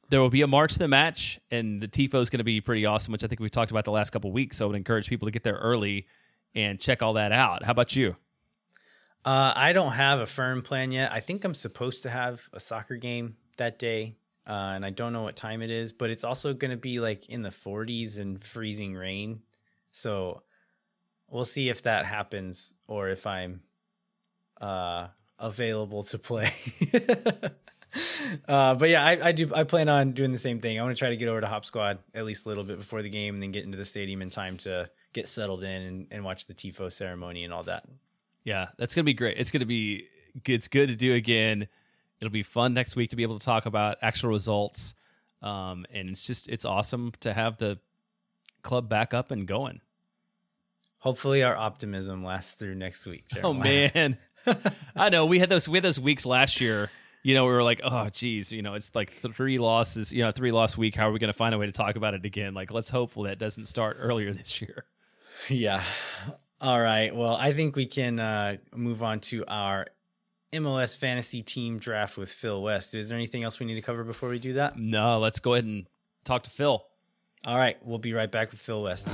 there will be a march the match, and the tifo is going to be pretty awesome, which I think we've talked about the last couple weeks. So I would encourage people to get there early and check all that out. How about you? Uh, I don't have a firm plan yet. I think I'm supposed to have a soccer game that day, uh, and I don't know what time it is, but it's also going to be like in the 40s and freezing rain. So we'll see if that happens or if I'm uh, available to play. uh, but yeah, I, I do. I plan on doing the same thing. I want to try to get over to Hop Squad at least a little bit before the game, and then get into the stadium in time to get settled in and, and watch the tifo ceremony and all that. Yeah, that's gonna be great. It's gonna be it's good to do again. It'll be fun next week to be able to talk about actual results. Um, and it's just it's awesome to have the club back up and going. Hopefully, our optimism lasts through next week. Oh man, I know we had those we had those weeks last year. You know, we were like, oh geez, you know, it's like three losses, you know, three loss week. How are we going to find a way to talk about it again? Like, let's hope that doesn't start earlier this year. yeah. All right. Well, I think we can uh, move on to our MLS fantasy team draft with Phil West. Is there anything else we need to cover before we do that? No, let's go ahead and talk to Phil. All right. We'll be right back with Phil West.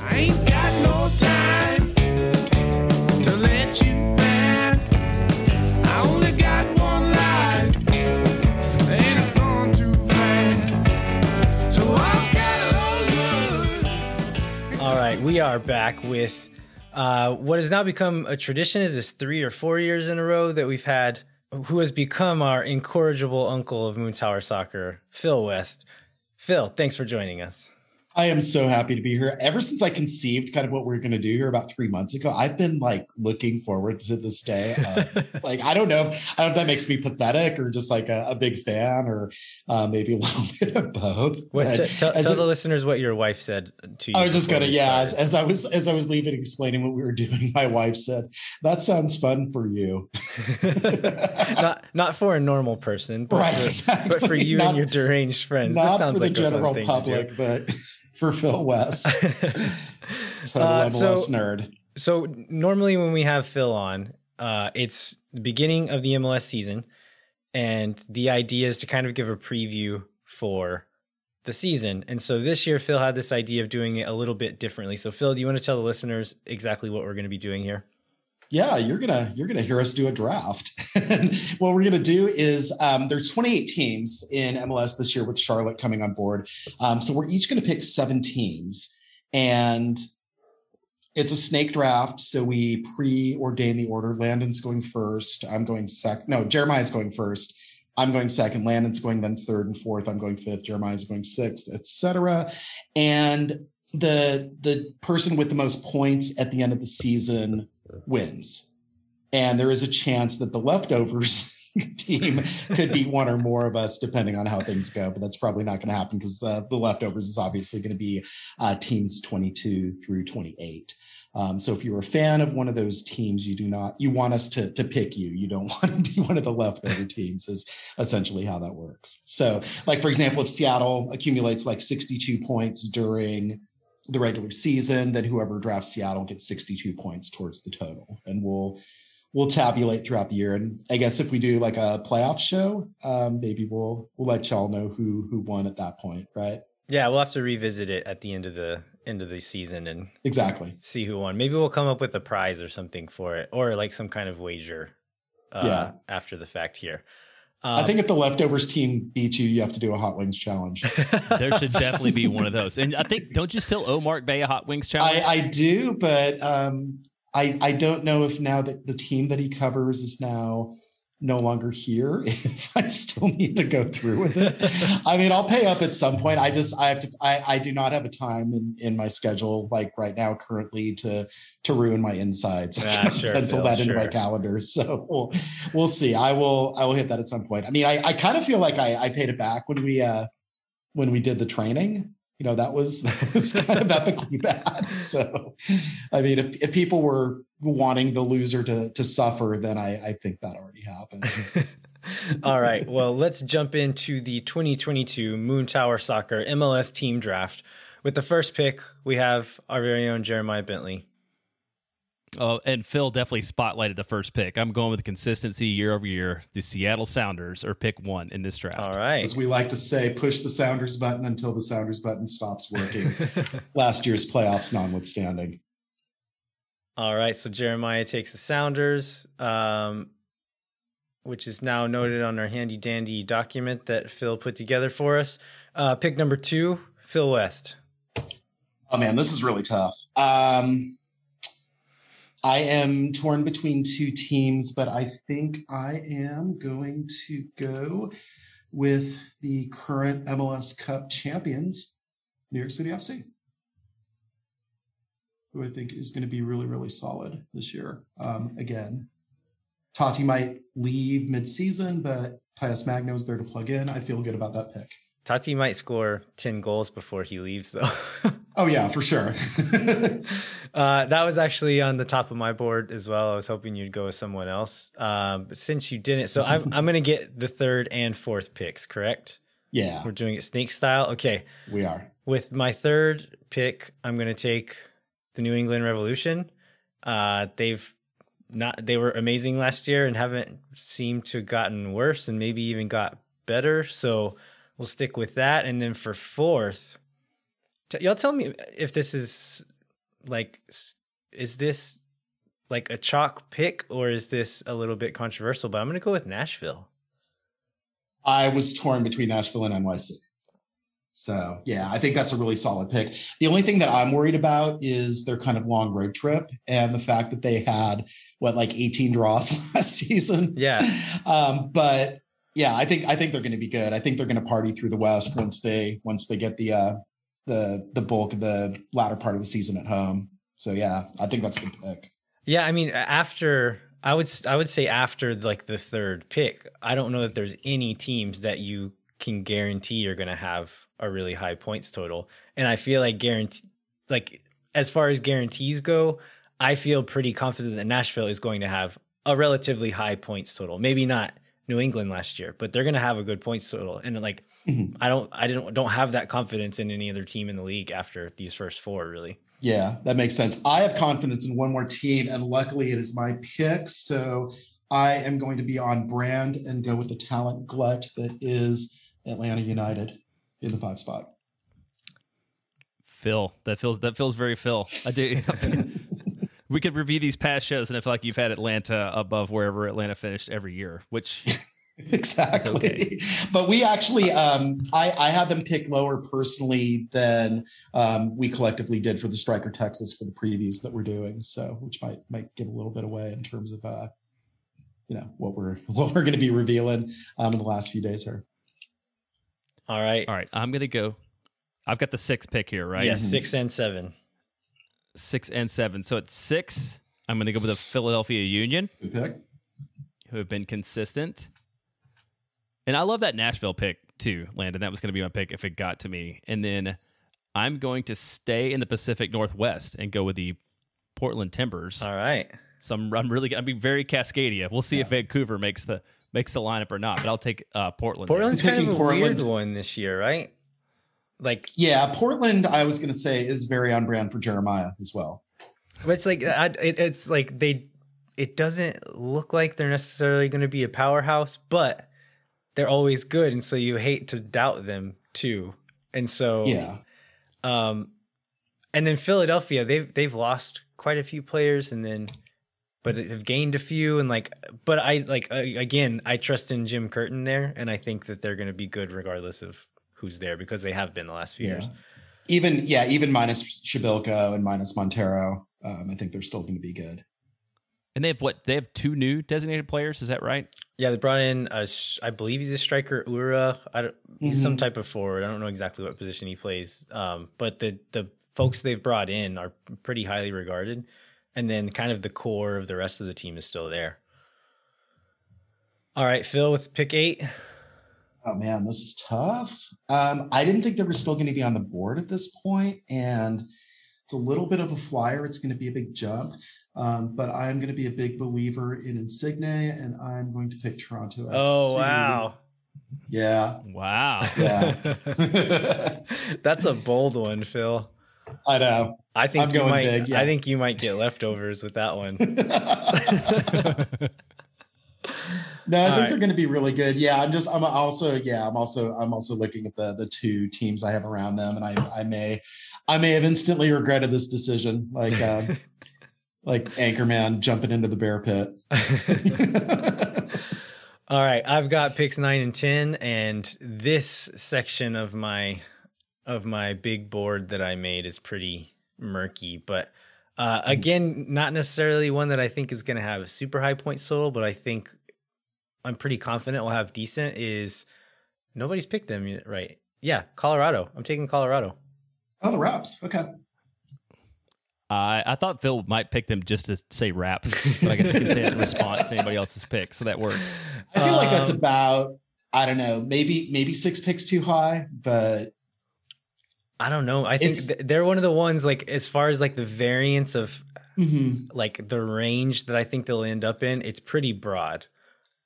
We are back with uh, what has now become a tradition is this three or four years in a row that we've had who has become our incorrigible uncle of Moontower Soccer, Phil West. Phil, thanks for joining us. I am so happy to be here. Ever since I conceived kind of what we are going to do here about three months ago, I've been like looking forward to this day. Uh, like I don't know, if, I don't know if that makes me pathetic or just like a, a big fan or uh, maybe a little bit of both. What, But t- tell it- the listeners what your wife said to you. I was just gonna, yeah. As, as I was as I was leaving, explaining what we were doing, my wife said, "That sounds fun for you." not not for a normal person, but, Right, for, exactly. but for you Not- and your deranged friends. Not sounds for the like fun general to public, but for Phil West, total Uh, MLS so- nerd. So normally when we have Phil on, uh, it's the beginning of the MLS season, and the idea is to kind of give a preview for the season. And so this year, Phil had this idea of doing it a little bit differently. So Phil, do you want to tell the listeners exactly what we're going to be doing here? Yeah you're gonna you're gonna hear us do a draft. What we're gonna do is um, there's 28 teams in mls this year with charlotte coming on board. Um, so we're each gonna pick seven teams and it's a snake draft so we pre-ordain the order. Landon's going first i'm going second no jeremiah's going first i'm going second landon's going then third and fourth i'm going fifth jeremiah's going sixth etc and the the person with the most points at the end of the season wins. And there is a chance that the leftovers team could be one or more of us, depending on how things go. But that's probably not going to happen because the, the leftovers is obviously going to be uh, teams 22 through 28. Um, so if you're a fan of one of those teams, you do not you want us to to pick you. You don't want to be one of the leftover teams. Is essentially how that works. So, like for example, if Seattle accumulates like 62 points during the regular season, then whoever drafts Seattle gets 62 points towards the total. And we'll we'll tabulate throughout the year. And I guess if we do like a playoff show, um, maybe we'll we'll let y'all know who who won at that point, right? Yeah, we'll have to revisit it at the end of the end of the season and Exactly. see who won. Maybe we'll come up with a prize or something for it, or like some kind of wager. uh, Yeah. after the fact here. I Um, think if the leftovers team beats you, you have to do a hot wings challenge. There should definitely be one of those. And I think don't you still owe Mark Bay a hot wings challenge? I, I do, but um, I I don't know if now that the team that he covers is now no longer here, if I still need to go through with it. I mean, I'll pay up at some point. I just I have to I, I do not have a time in, in my schedule like right now currently to to ruin my insides. Yeah, sure, pencil Phil, that into my calendar. So we'll we'll see. I will I will hit that at some point. I mean, I, I kind of feel like I, I paid it back when we uh when we did the training you know that was that was kind of epically bad so i mean if, if people were wanting the loser to to suffer then i i think that already happened All right. Well, let's jump into the 2022 Moontower Soccer MLS team draft. With the first pick, we have our very own Jeremiah Bentley. Oh, and Phil definitely spotlighted the first pick. I'm going with consistency year over year. The Seattle Sounders are pick one in this draft. All right. as we like to say push the sounders button until the sounders button stops working last year's playoffs notwithstanding All right. So Jeremiah takes the Sounders, um, which is now noted on our handy dandy document that Phil put together for us. Uh, pick number two, Phil West. oh man this is really tough um i am torn between two teams but i think i am going to go with the current mls cup champions new york city fc who I think is going to be really, really solid this year. Um, again, Taty might leave mid-season, but Talles Magno is there to plug in. I feel good about that pick. Taty might score 10 goals before he leaves, though. Oh yeah, for sure. uh, that was actually on the top of my board as well. I was hoping you'd go with someone else. Um, but since you didn't, so I'm, I'm going to get the third and fourth picks, correct? yeah, We're doing it snake style. Okay. we are. With my third pick, I'm going to take the New England Revolution. Uh, they've not they were amazing last year and haven't seemed to have gotten worse and maybe even got better. So we'll stick with that. And then for fourth, t- y'all tell me if this is like is this like a chalk pick or is this a little bit controversial? But I'm going to go with Nashville. I was torn between Nashville and NYC. So yeah, I think that's a really solid pick. The only thing that I'm worried about is their kind of long road trip and the fact that they had what like 18 draws last season. Yeah. Um, but yeah, I think I think they're going to be good. I think they're going to party through the West once they once they get the uh, the the bulk of the latter part of the season at home. So yeah, I think that's good pick. Yeah, I mean, after I would I would say after like the third pick, I don't know that there's any teams that you can guarantee you're going to have a really high points total, and I feel like guarantee like as far as guarantees go, I feel pretty confident that Nashville is going to have a relatively high points total. Maybe not New England last year, but they're going to have a good points total, and like Mhm. I don't I don't don't have that confidence in any other team in the league after these first four really. Yeah, that makes sense. I have confidence in one more team, and luckily it is my pick. So I am going to be on brand and go with the talent glut that is Atlanta United in the five spot. Phil, that feels that feels very Phil. I do. we could review these past shows, and I feel like you've had Atlanta above wherever Atlanta finished every year, which exactly okay. but we actually um i i had them pick lower personally than um we collectively did for the striker texas for the previews that we're doing so which might might give a little bit away in terms of uh you know what we're what we're going to be revealing um in the last few days here All right. all right, I'm gonna go. I've got the sixth pick here, right? Yes, 6 and 7. Six and seven. So at six, I'm gonna go with the Philadelphia Union, good pick who have been consistent. And I love that Nashville pick too, Landon. That was going to be my pick if it got to me. And then I'm going to stay in the Pacific Northwest and go with the Portland Timbers. All right. So I'm, I'm really going to be very Cascadia. We'll see if Vancouver makes the makes the lineup or not. But I'll take uh, Portland. Portland's I'm kind of a Portland. weird one this year, right? Like, yeah portland i was going to say is very on brand for jeremiah as well but it's like I, it, it's like they. It doesn't look like they're necessarily going to be a powerhouse, but they're always good, and so you hate to doubt them too. And so, yeah um, and then Philadelphia, they've they've lost quite a few players, and then but have gained a few and like. But I like again, I trust in Jim Curtin there, and I think that they're going to be good regardless of who's there because they have been the last few Yeah. years. Even yeah, even minus Przybylko and minus Monteiro, um, I think they're still going to be good. And they have what? They have two new designated players. Is that right? Yeah, they brought in a, sh- I believe he's a striker, Uhre. I don't, he's some Mhm. type of forward. I don't know exactly what position he plays. Um, but the the folks they've brought in are pretty highly regarded, and then kind of the core of the rest of the team is still there. All right, Phil with pick eight. Oh man, this is tough. Um, I didn't think they were still going to be on the board at this point, and it's a little bit of a flyer. It's going to be a big jump, um, but I'm going to be a big believer in Insigne, and I'm going to pick Toronto. Oh FC. wow, Yeah, Wow. yeah. that's a bold one, Phil. I know. I think I'm you going might. big, yeah. I think you might get leftovers with that one. No, I All think right. they're going to be really good. Yeah, I'm just. I'm also. Yeah, I'm also. I'm also looking at the the two teams I have around them, and I I may, I may have instantly regretted this decision, like uh, like Anchorman jumping into the bear pit. All right, I've got picks nine and ten, and this section of my of my big board that I made is pretty murky. But uh, again, not necessarily one that I think is going to have a super high point total, but I think I'm pretty confident we'll have decent. Is nobody's picked them right? Yeah, Colorado. I'm taking Colorado. oh, the Raps. Okay. I I thought Phil might pick them just to say raps, but I guess you can say it in response to anybody else's pick, so that works. I feel like that's Um, about. I don't know. Maybe maybe six picks too high, but I don't know. I think th- they're one of the ones like as far as like the variance of mhm, like the range that I think they'll end up in. It's pretty broad.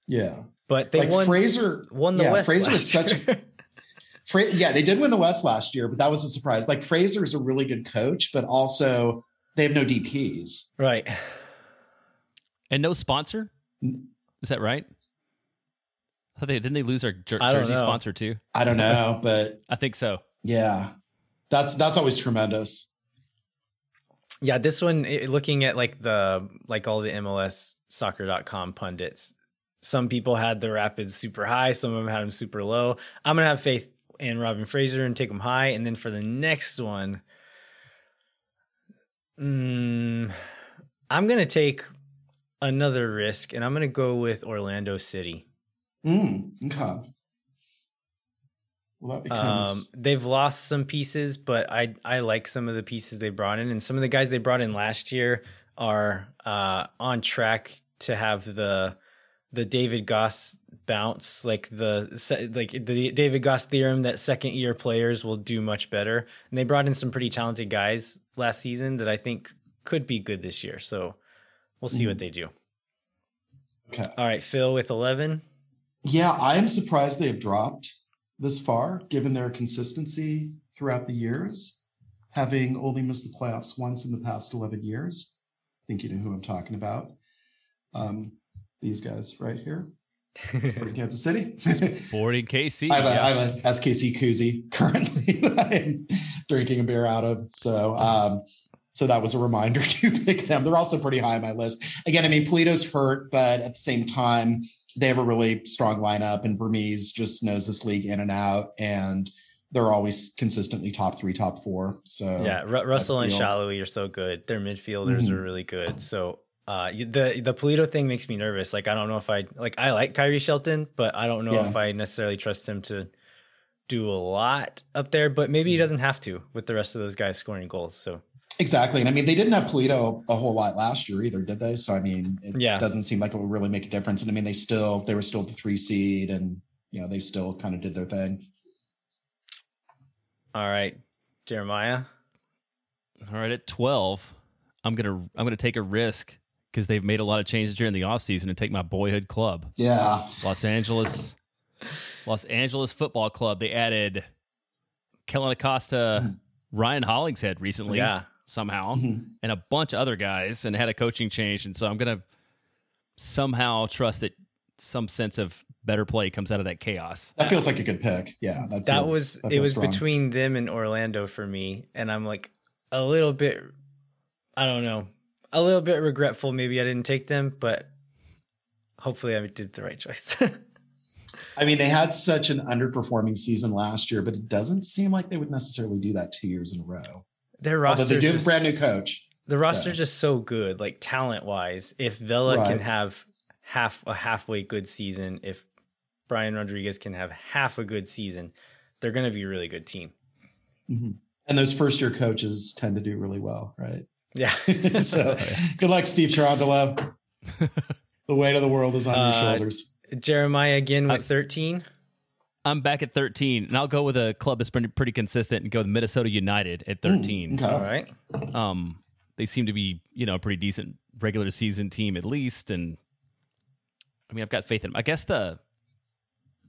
Yeah. But they like won Fraser won the yeah, West. Fraser was last such year. Fra- yeah, they did win the West last year, but that was a surprise. Like Fraser is a really good coach, but also they have no DPs. right. And no sponsor. Is that right? I they didn't they lose their jer- jersey know. sponsor too? I don't know, but I think so. yeah, that's that's always tremendous. Yeah, this one i- looking at like the like all the MLS soccer.com pundits. Some people had the Rapids super high, some of them had them super low. I'm going to have faith in Robin Fraser and take them high and then for the next one mm, I'm going to take another risk and I'm going to go with Orlando City. Mm, okay. Well, that Um, becomes they've lost some pieces, but I I like some of the pieces they brought in, and some of the guys they brought in last year are uh, on track to have the the David Goss bounce, like the like the David Goss theorem that second year players will do much better. And they brought in some pretty talented guys last season that I think could be good this year. So we'll see what they do. okay. All right, Phil with eleven. Yeah, I am surprised they have dropped this far, given their consistency throughout the years, having only missed the playoffs once in the past 11 years. I think you know who I'm talking about. Um, these guys right here, Sporting Kansas City. Sporting KC. I have, a, yeah. I have a SKC koozie currently that I am drinking a beer out of. So, um, so that was a reminder to pick them. They're also pretty high on my list. Again, I mean, Pulido's hurt, but at the same time, they have a really strong lineup, and Vermes just knows this league in and out, and they're always consistently top three, top four. So, Yeah, Ru- Russell and Salloi are so good. Their midfielders Mhm. are really good. So uh, the the Pulido thing makes me nervous. Like I don't know if I like I like Khiry Shelton, but I don't know Yeah. if I necessarily trust him to do a lot up there. But maybe he doesn't have to with the rest of those guys scoring goals. So exactly. And I mean, they didn't have Pulido a whole lot last year either, did they? So, I mean, it Yeah. doesn't seem like it would really make a difference. And I mean, they still, they were still the three seed, and you know, they still kind of did their thing. all right, Jeremiah. All right, at 12, I'm going to I'm going to take a risk because they've made a lot of changes during the offseason and take my boyhood club. Yeah. Los Angeles Los Angeles Football Club. They added Kellyn Acosta, Ryan Hollingshead recently Yeah. somehow, Mhm. and a bunch of other guys and had a coaching change and so I'm going to somehow trust that some sense of better play comes out of that chaos. That feels like a good pick. Yeah, that, That feels- was that it was strong. between them and Orlando for me, and I'm like a little bit. I don't know. A little bit regretful. Maybe I didn't take them, but hopefully I did the right choice. I mean, they had such an underperforming season last year, but it doesn't seem like they would necessarily do that two years in a row. Their Although roster they do have a brand new coach. The roster's So- just so good, like talent wise. If Vela can have half a halfway good season, if Brian Rodriguez can have half a good season, they're going to be a really good team. Mhm. And those first year coaches tend to do really well, right? Yeah. so good luck, Steve Cherundolo. the weight of the world is on your Uh, shoulders. Jeremiah again with Uh, 13. I'm back at 13, and I'll go with a club that's been pretty consistent and go with Minnesota United at 13. Mm, okay. All right. Um, they seem to be, you know, a pretty decent regular season team at least, and I mean, I've got faith in them. I guess the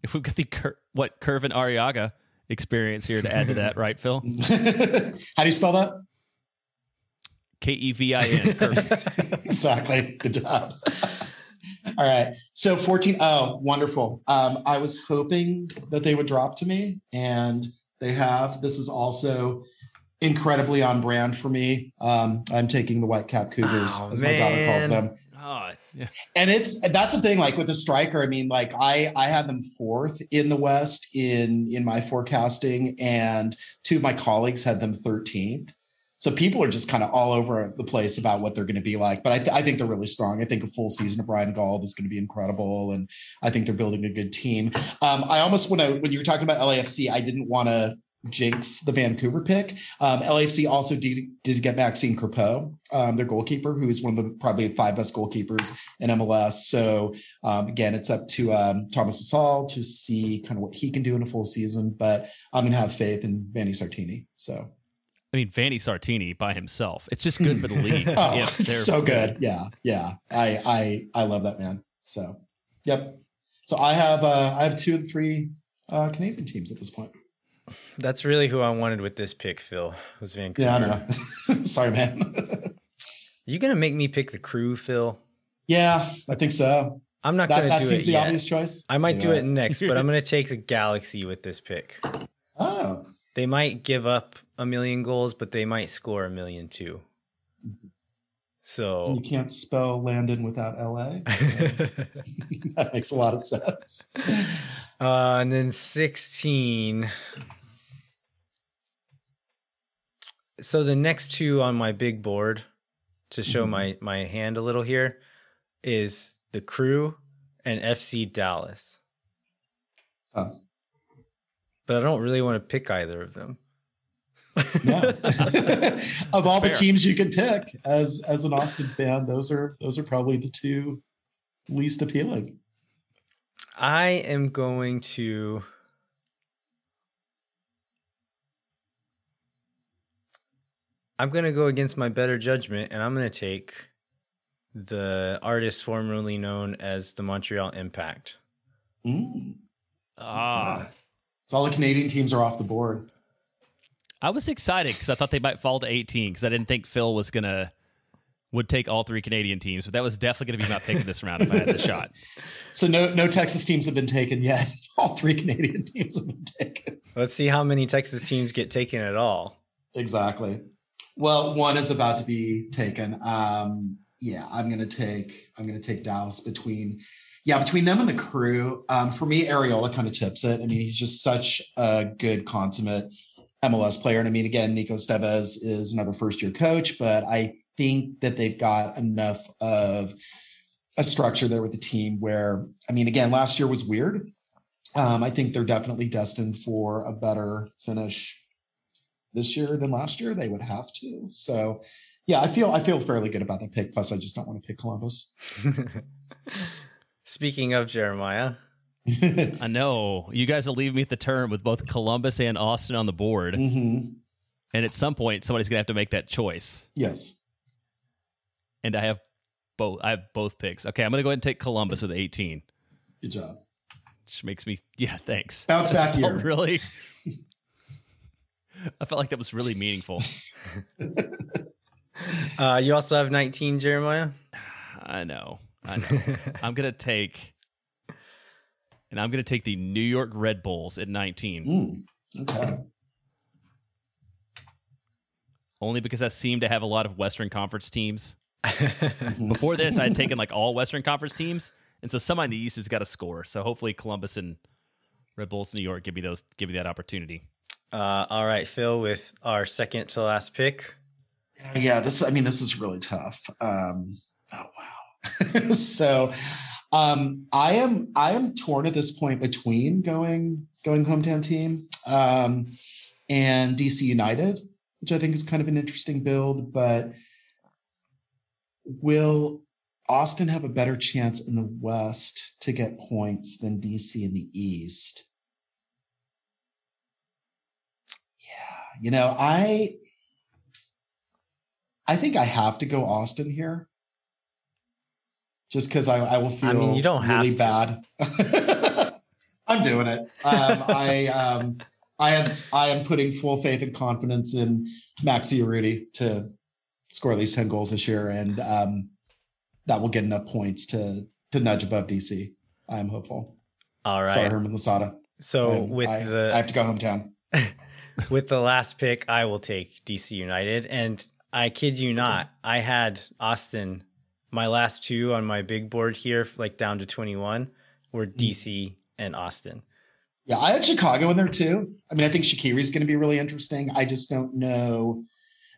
if we've got the Cur- what Kervin Arriaga experience here to add to that, right, Phil? How do you spell that? K E V I N. Exactly. Good job. All right. So 14. Oh, wonderful. Um, I was hoping that they would drop to me, and they have. This is also incredibly on brand for me. Um, I'm taking the Whitecap Cougars, Oh, as my daughter calls them. Oh, yeah. and it's that's the thing like with the striker i mean like i i had them fourth in the west in in my forecasting and two of my colleagues had them 13th so people are just kind of all over the place about what they're going to be like but I, th- I think they're really strong i think a full season of ryan gauld is going to be incredible and i think they're building a good team um, i almost when i when you were talking about lafc i didn't want to jinx the vancouver pick um, lafc also did, did get maxime crepeau um, their goalkeeper who's one of the probably five best goalkeepers in MLS. So um, again, it's up to um, Thomas Hasal to see kind of what he can do in a full season. But I'm going to have faith in Vanni Sartini. So I mean, Vanni Sartini by himself. It's just good for the league. oh, if it's so good. Yeah, yeah. I I I love that man. So yep. So I have uh, I have two of the three uh, Canadian teams at this point. That's really who I wanted with this pick, Phil, was Vancouver. Yeah, I know. Sorry, man. You going to make me pick the crew, Phil? yeah, I think so. I'm not That going to that do seems it the yet. obvious choice. I might do it next, but I'm going to take the Galaxy with this pick. Oh, They might give up a million goals, but they might score a million too. So you can't spell Landon without LA. So that makes a lot of sense. Uh, and then 16. So the next two on my big board to show Mhm. my my hand a little here is the crew and FC Dallas. Huh. But I don't really want to pick either of them. Yeah. of all the teams you can pick as as an Austin fan, those are those are probably the two least appealing. I am going to I'm going to go against my better judgment and I'm going to take the artist formerly known as the Montreal Impact. Mm. Ah. So all the Canadian teams are off the board. I was excited because I thought they might fall to 18 because I didn't think Phil was gonna would take all three Canadian teams, but that was definitely gonna be my pick in this round if I had the shot. So no no Texas teams have been taken yet. All three Canadian teams have been taken. Let's see how many Texas teams get taken at all. Exactly. Well, one is about to be taken. Um, yeah, I'm gonna take I'm gonna take Dallas between yeah, between them and the crew. Um, for me, Arriola kind of tips it. I mean, he's just such a good consummate MLS player. And I mean, again, Nico Estevez is another first year coach, but I think that they've got enough of a structure there with the team where, I mean, again, last year was weird. Um, I think they're definitely destined for a better finish this year than last year. They would have to. So, yeah, I feel I feel fairly good about that pick. Plus, I just don't want to pick Columbus. Speaking of Jeremiah, I know you guys will leave me at the turn with both Columbus and Austin on the board, Mhm. and at some point somebody's gonna have to make that choice. Yes. And I have both. I have both picks. Okay, I'm gonna go ahead and take Columbus with 18, Good job. which makes me yeah. Thanks. Bounce back Oh, year. really? I felt like that was really meaningful. uh, you also have 19, Jeremiah. I know. I know. I'm gonna take, and I'm gonna take the New York Red Bulls at 19, Mm, okay. only because I seem to have a lot of Western Conference teams Before this, I had taken like all Western Conference teams, and so somebody in the East has got to score. So hopefully, Columbus and Red Bulls New York give me those, give me that opportunity. Uh, all right, Phil, with our second to last pick. Yeah, this I mean this is really tough. Um oh wow. so um I am I am torn at this point between going going hometown team um and DC United, which I think is kind of an interesting build, but will Austin have a better chance in the West to get points than DC in the East? Yeah, you know, I I think I have to go Austin here. Just because I, I will feel I mean, you don't have really bad. I'm doing it. Um, I um, I am I am putting full faith and confidence in Maxi Urruti to score at least 10 goals this year, and um, that will get enough points to to nudge above DC. I'm hopeful. All right. Sorry, Hernán Losada. so I'm- with I, the I have to go hometown. with the last pick, I will take DC United. And I kid you not, I had Austin, my last two on my big board here, like down to 21, were Hmm. DC and Austin. Yeah, I had Chicago in there too. I mean, I think Shaqiri's going to be really interesting. I just don't know.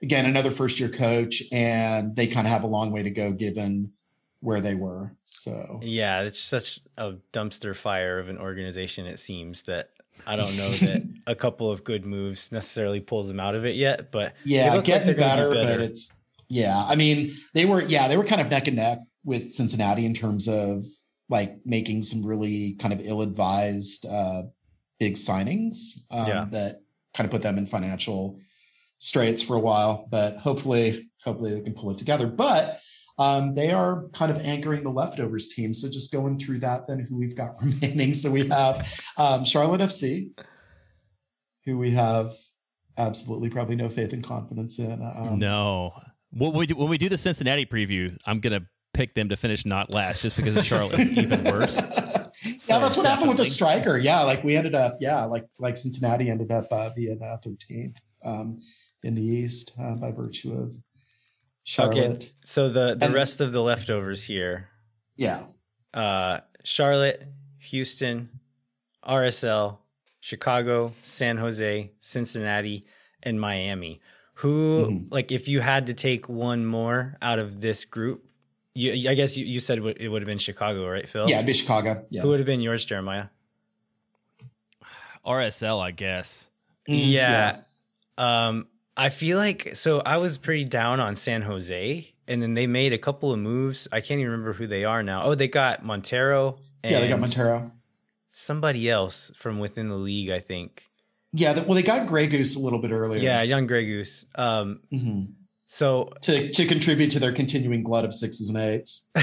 Again, another first year coach, and they kind of have a long way to go given where they were. So Yeah, it's such a dumpster fire of an organization, it seems, that I don't know that a couple of good moves necessarily pulls them out of it yet. But yeah, look like getting they're better, but it's yeah. I mean, they were yeah, they were kind of neck and neck with Cincinnati in terms of like making some really kind of ill-advised uh big signings um, Yeah. that kind of put them in financial straits for a while. But hopefully, hopefully they can pull it together. But um, they are kind of anchoring the leftovers team. So just going through that, then who we've got remaining. So we have um, Charlotte FC, who we have absolutely probably no faith and confidence in. Um, no, when we do, when we do the Cincinnati preview, I'm gonna pick them to finish not last, just because of Charlotte's even worse. yeah, that's what happened with the striker. Yeah, like we ended up, yeah, like like Cincinnati ended up uh, being uh, 13th um, in the East uh, by virtue of Charlotte. okay. So the, the And- rest of the leftovers here Yeah, uh, Charlotte, Houston, RSL, Chicago, San Jose, Cincinnati, and Miami. Who, Mhm. like, if you had to take one more out of this group, you, I guess you, you said it would have been Chicago, right, Phil? yeah, it'd be Chicago. Yeah, Who would have been yours, Jeremiah? RSL, I guess. Mm, yeah. Um, I feel like so I was pretty down on San Jose, and then they made a couple of moves. I can't even remember who they are now. Oh, they got Monteiro. And yeah, they got Monteiro. somebody else from within the league, I think. Yeah, well, they got Gregus a little bit earlier. Yeah, young Gregus. Um, Mhm. so to to contribute to their continuing glut of sixes and eights.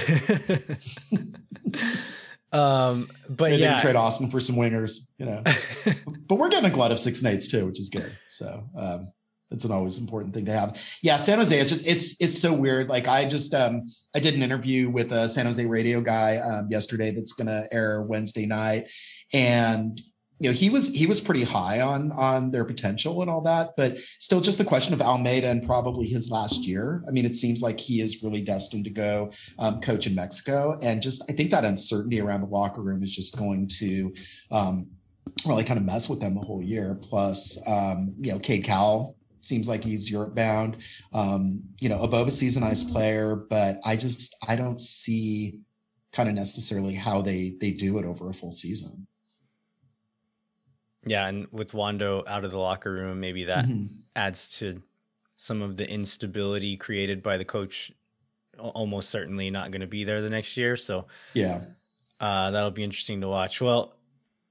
um, but Maybe they yeah, can trade Austin for some wingers, you know. but we're getting a glut of six and eights too, which is good. So um, it's an always important thing to have. Yeah, San Jose. It's just it's it's so weird. Like I just um I did an interview with a San Jose radio guy um, yesterday that's going to air Wednesday night, and you know he was he was pretty high on on their potential and all that, but still just the question of Almeyda and probably his last year. I mean, it seems like he is really destined to go um, coach in Mexico, and just I think that uncertainty around the locker room is just going to um, really kind of mess with them the whole year. Plus, um, you know, Cade Cowell seems like he's Europe bound. Um, you know, Aboba's a nice player, but I just I don't see kind of necessarily how they they do it over a full season. Yeah, and with Wondo out of the locker room, maybe that Mhm. adds to some of the instability created by the coach. Almost certainly not going to be there the next year, so Yeah. Uh, that'll be interesting to watch. Well,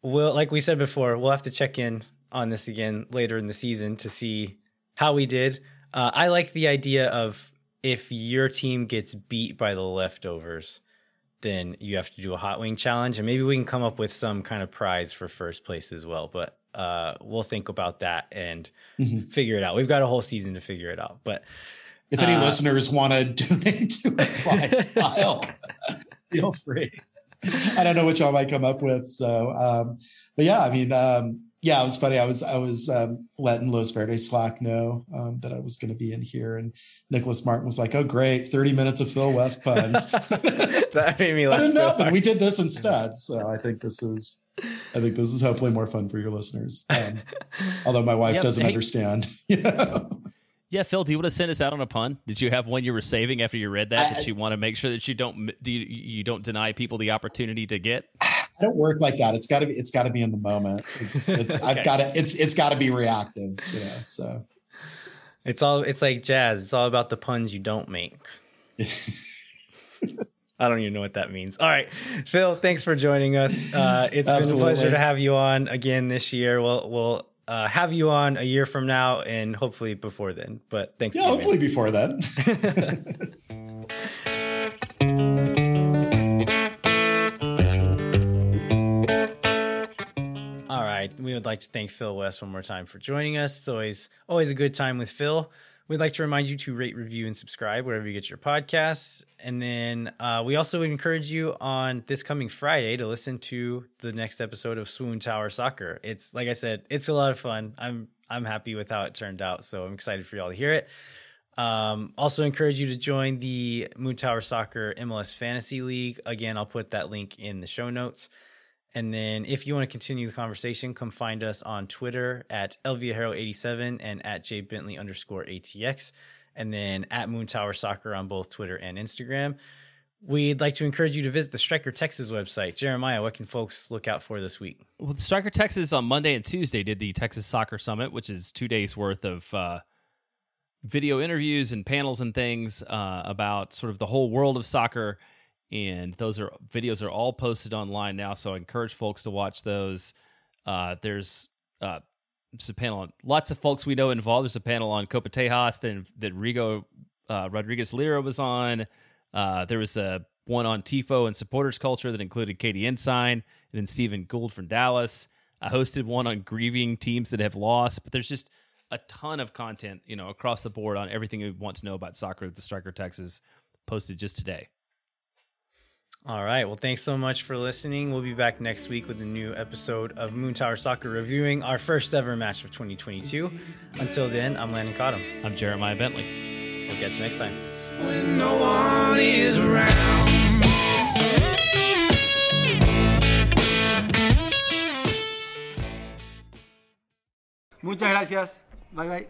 we'll like we said before, we'll have to check in on this again later in the season to see how we did. Uh, I like the idea of if your team gets beat by the leftovers, then you have to do a hot wing challenge, and maybe we can come up with some kind of prize for first place as well. But uh, we'll think about that and Mhm. figure it out. We've got a whole season to figure it out. But If any Uh, listeners want to donate to a prize pile, feel free. I don't know what y'all might come up with. So, um, but yeah, I mean, um, yeah, it was funny. I was I was um, letting Los Verdes Slack know um, that I was going to be in here, and Nicholas Martin was like, "Oh, great, thirty minutes of Phil West puns." that made me But laugh didn't so happen. hard. We did this instead, so I think this is I think this is hopefully more fun for your listeners. Um, although my wife Yeah, doesn't hey- understand. Yeah, Phil, do you want to send us out on a pun? Did you have one you were saving after you read that I- that you want to make sure that you don't do you, you don't deny people the opportunity to get? I don't work like that. It's got to be. It's got to be in the moment. It's. It's. Okay. I've got to. It's. It's got to be reactive. You know. So. It's all it's like jazz. It's all about the puns you don't make. I don't even know what that means. All right, Phil, thanks for joining us. Uh, it's been a pleasure to have you on again this year. We'll we'll uh, have you on a year from now and hopefully before then. But thanks. Yeah. Hopefully before then. We would like to thank Phil West one more time for joining us. It's always always a good time with Phil. We'd like to remind you to rate, review, and subscribe wherever you get your podcasts. And then uh, we also encourage you on this coming Friday to listen to the next episode of Swoon Tower Soccer. It's like I said, it's a lot of fun. I'm I'm happy with how it turned out, so I'm excited for y'all to hear it. Um, also encourage you to join the Moontower Soccer MLS Fantasy League. Again, I'll put that link in the show notes. And then if you want to continue the conversation, come find us on Twitter at lviajero87 and at jbentley underscore ATX. And then at Moontower Soccer on both Twitter and Instagram. We'd like to encourage you to visit the Striker Texas website. Jeremiah, what can folks look out for this week? Well, Striker Texas on Monday and Tuesday did the Texas Soccer Summit, which is two days worth of uh, video interviews and panels and things uh, about sort of the whole world of soccer. And those are videos are all posted online now, so I encourage folks to watch those. Uh, there's uh, a panel on lots of folks we know involved. There's a panel on Copa Tejas that that Rigo uh, Rodriguez Lira was on. Uh, there was a one on Tifo and supporters culture that included Katie Ensign and then Stephen Gould from Dallas. I hosted one on grieving teams that have lost, but there's just a ton of content, you know, across the board on everything you want to know about soccer with the Striker Texas posted just today. All right. Well, thanks so much for listening. We'll be back next week with a new episode of Moontower Soccer reviewing our first ever match of 2022. Until then, I'm Landon Cottam. I'm Jeremiah Bentley. We'll catch you next time. when no one is around. Muchas gracias. Bye bye.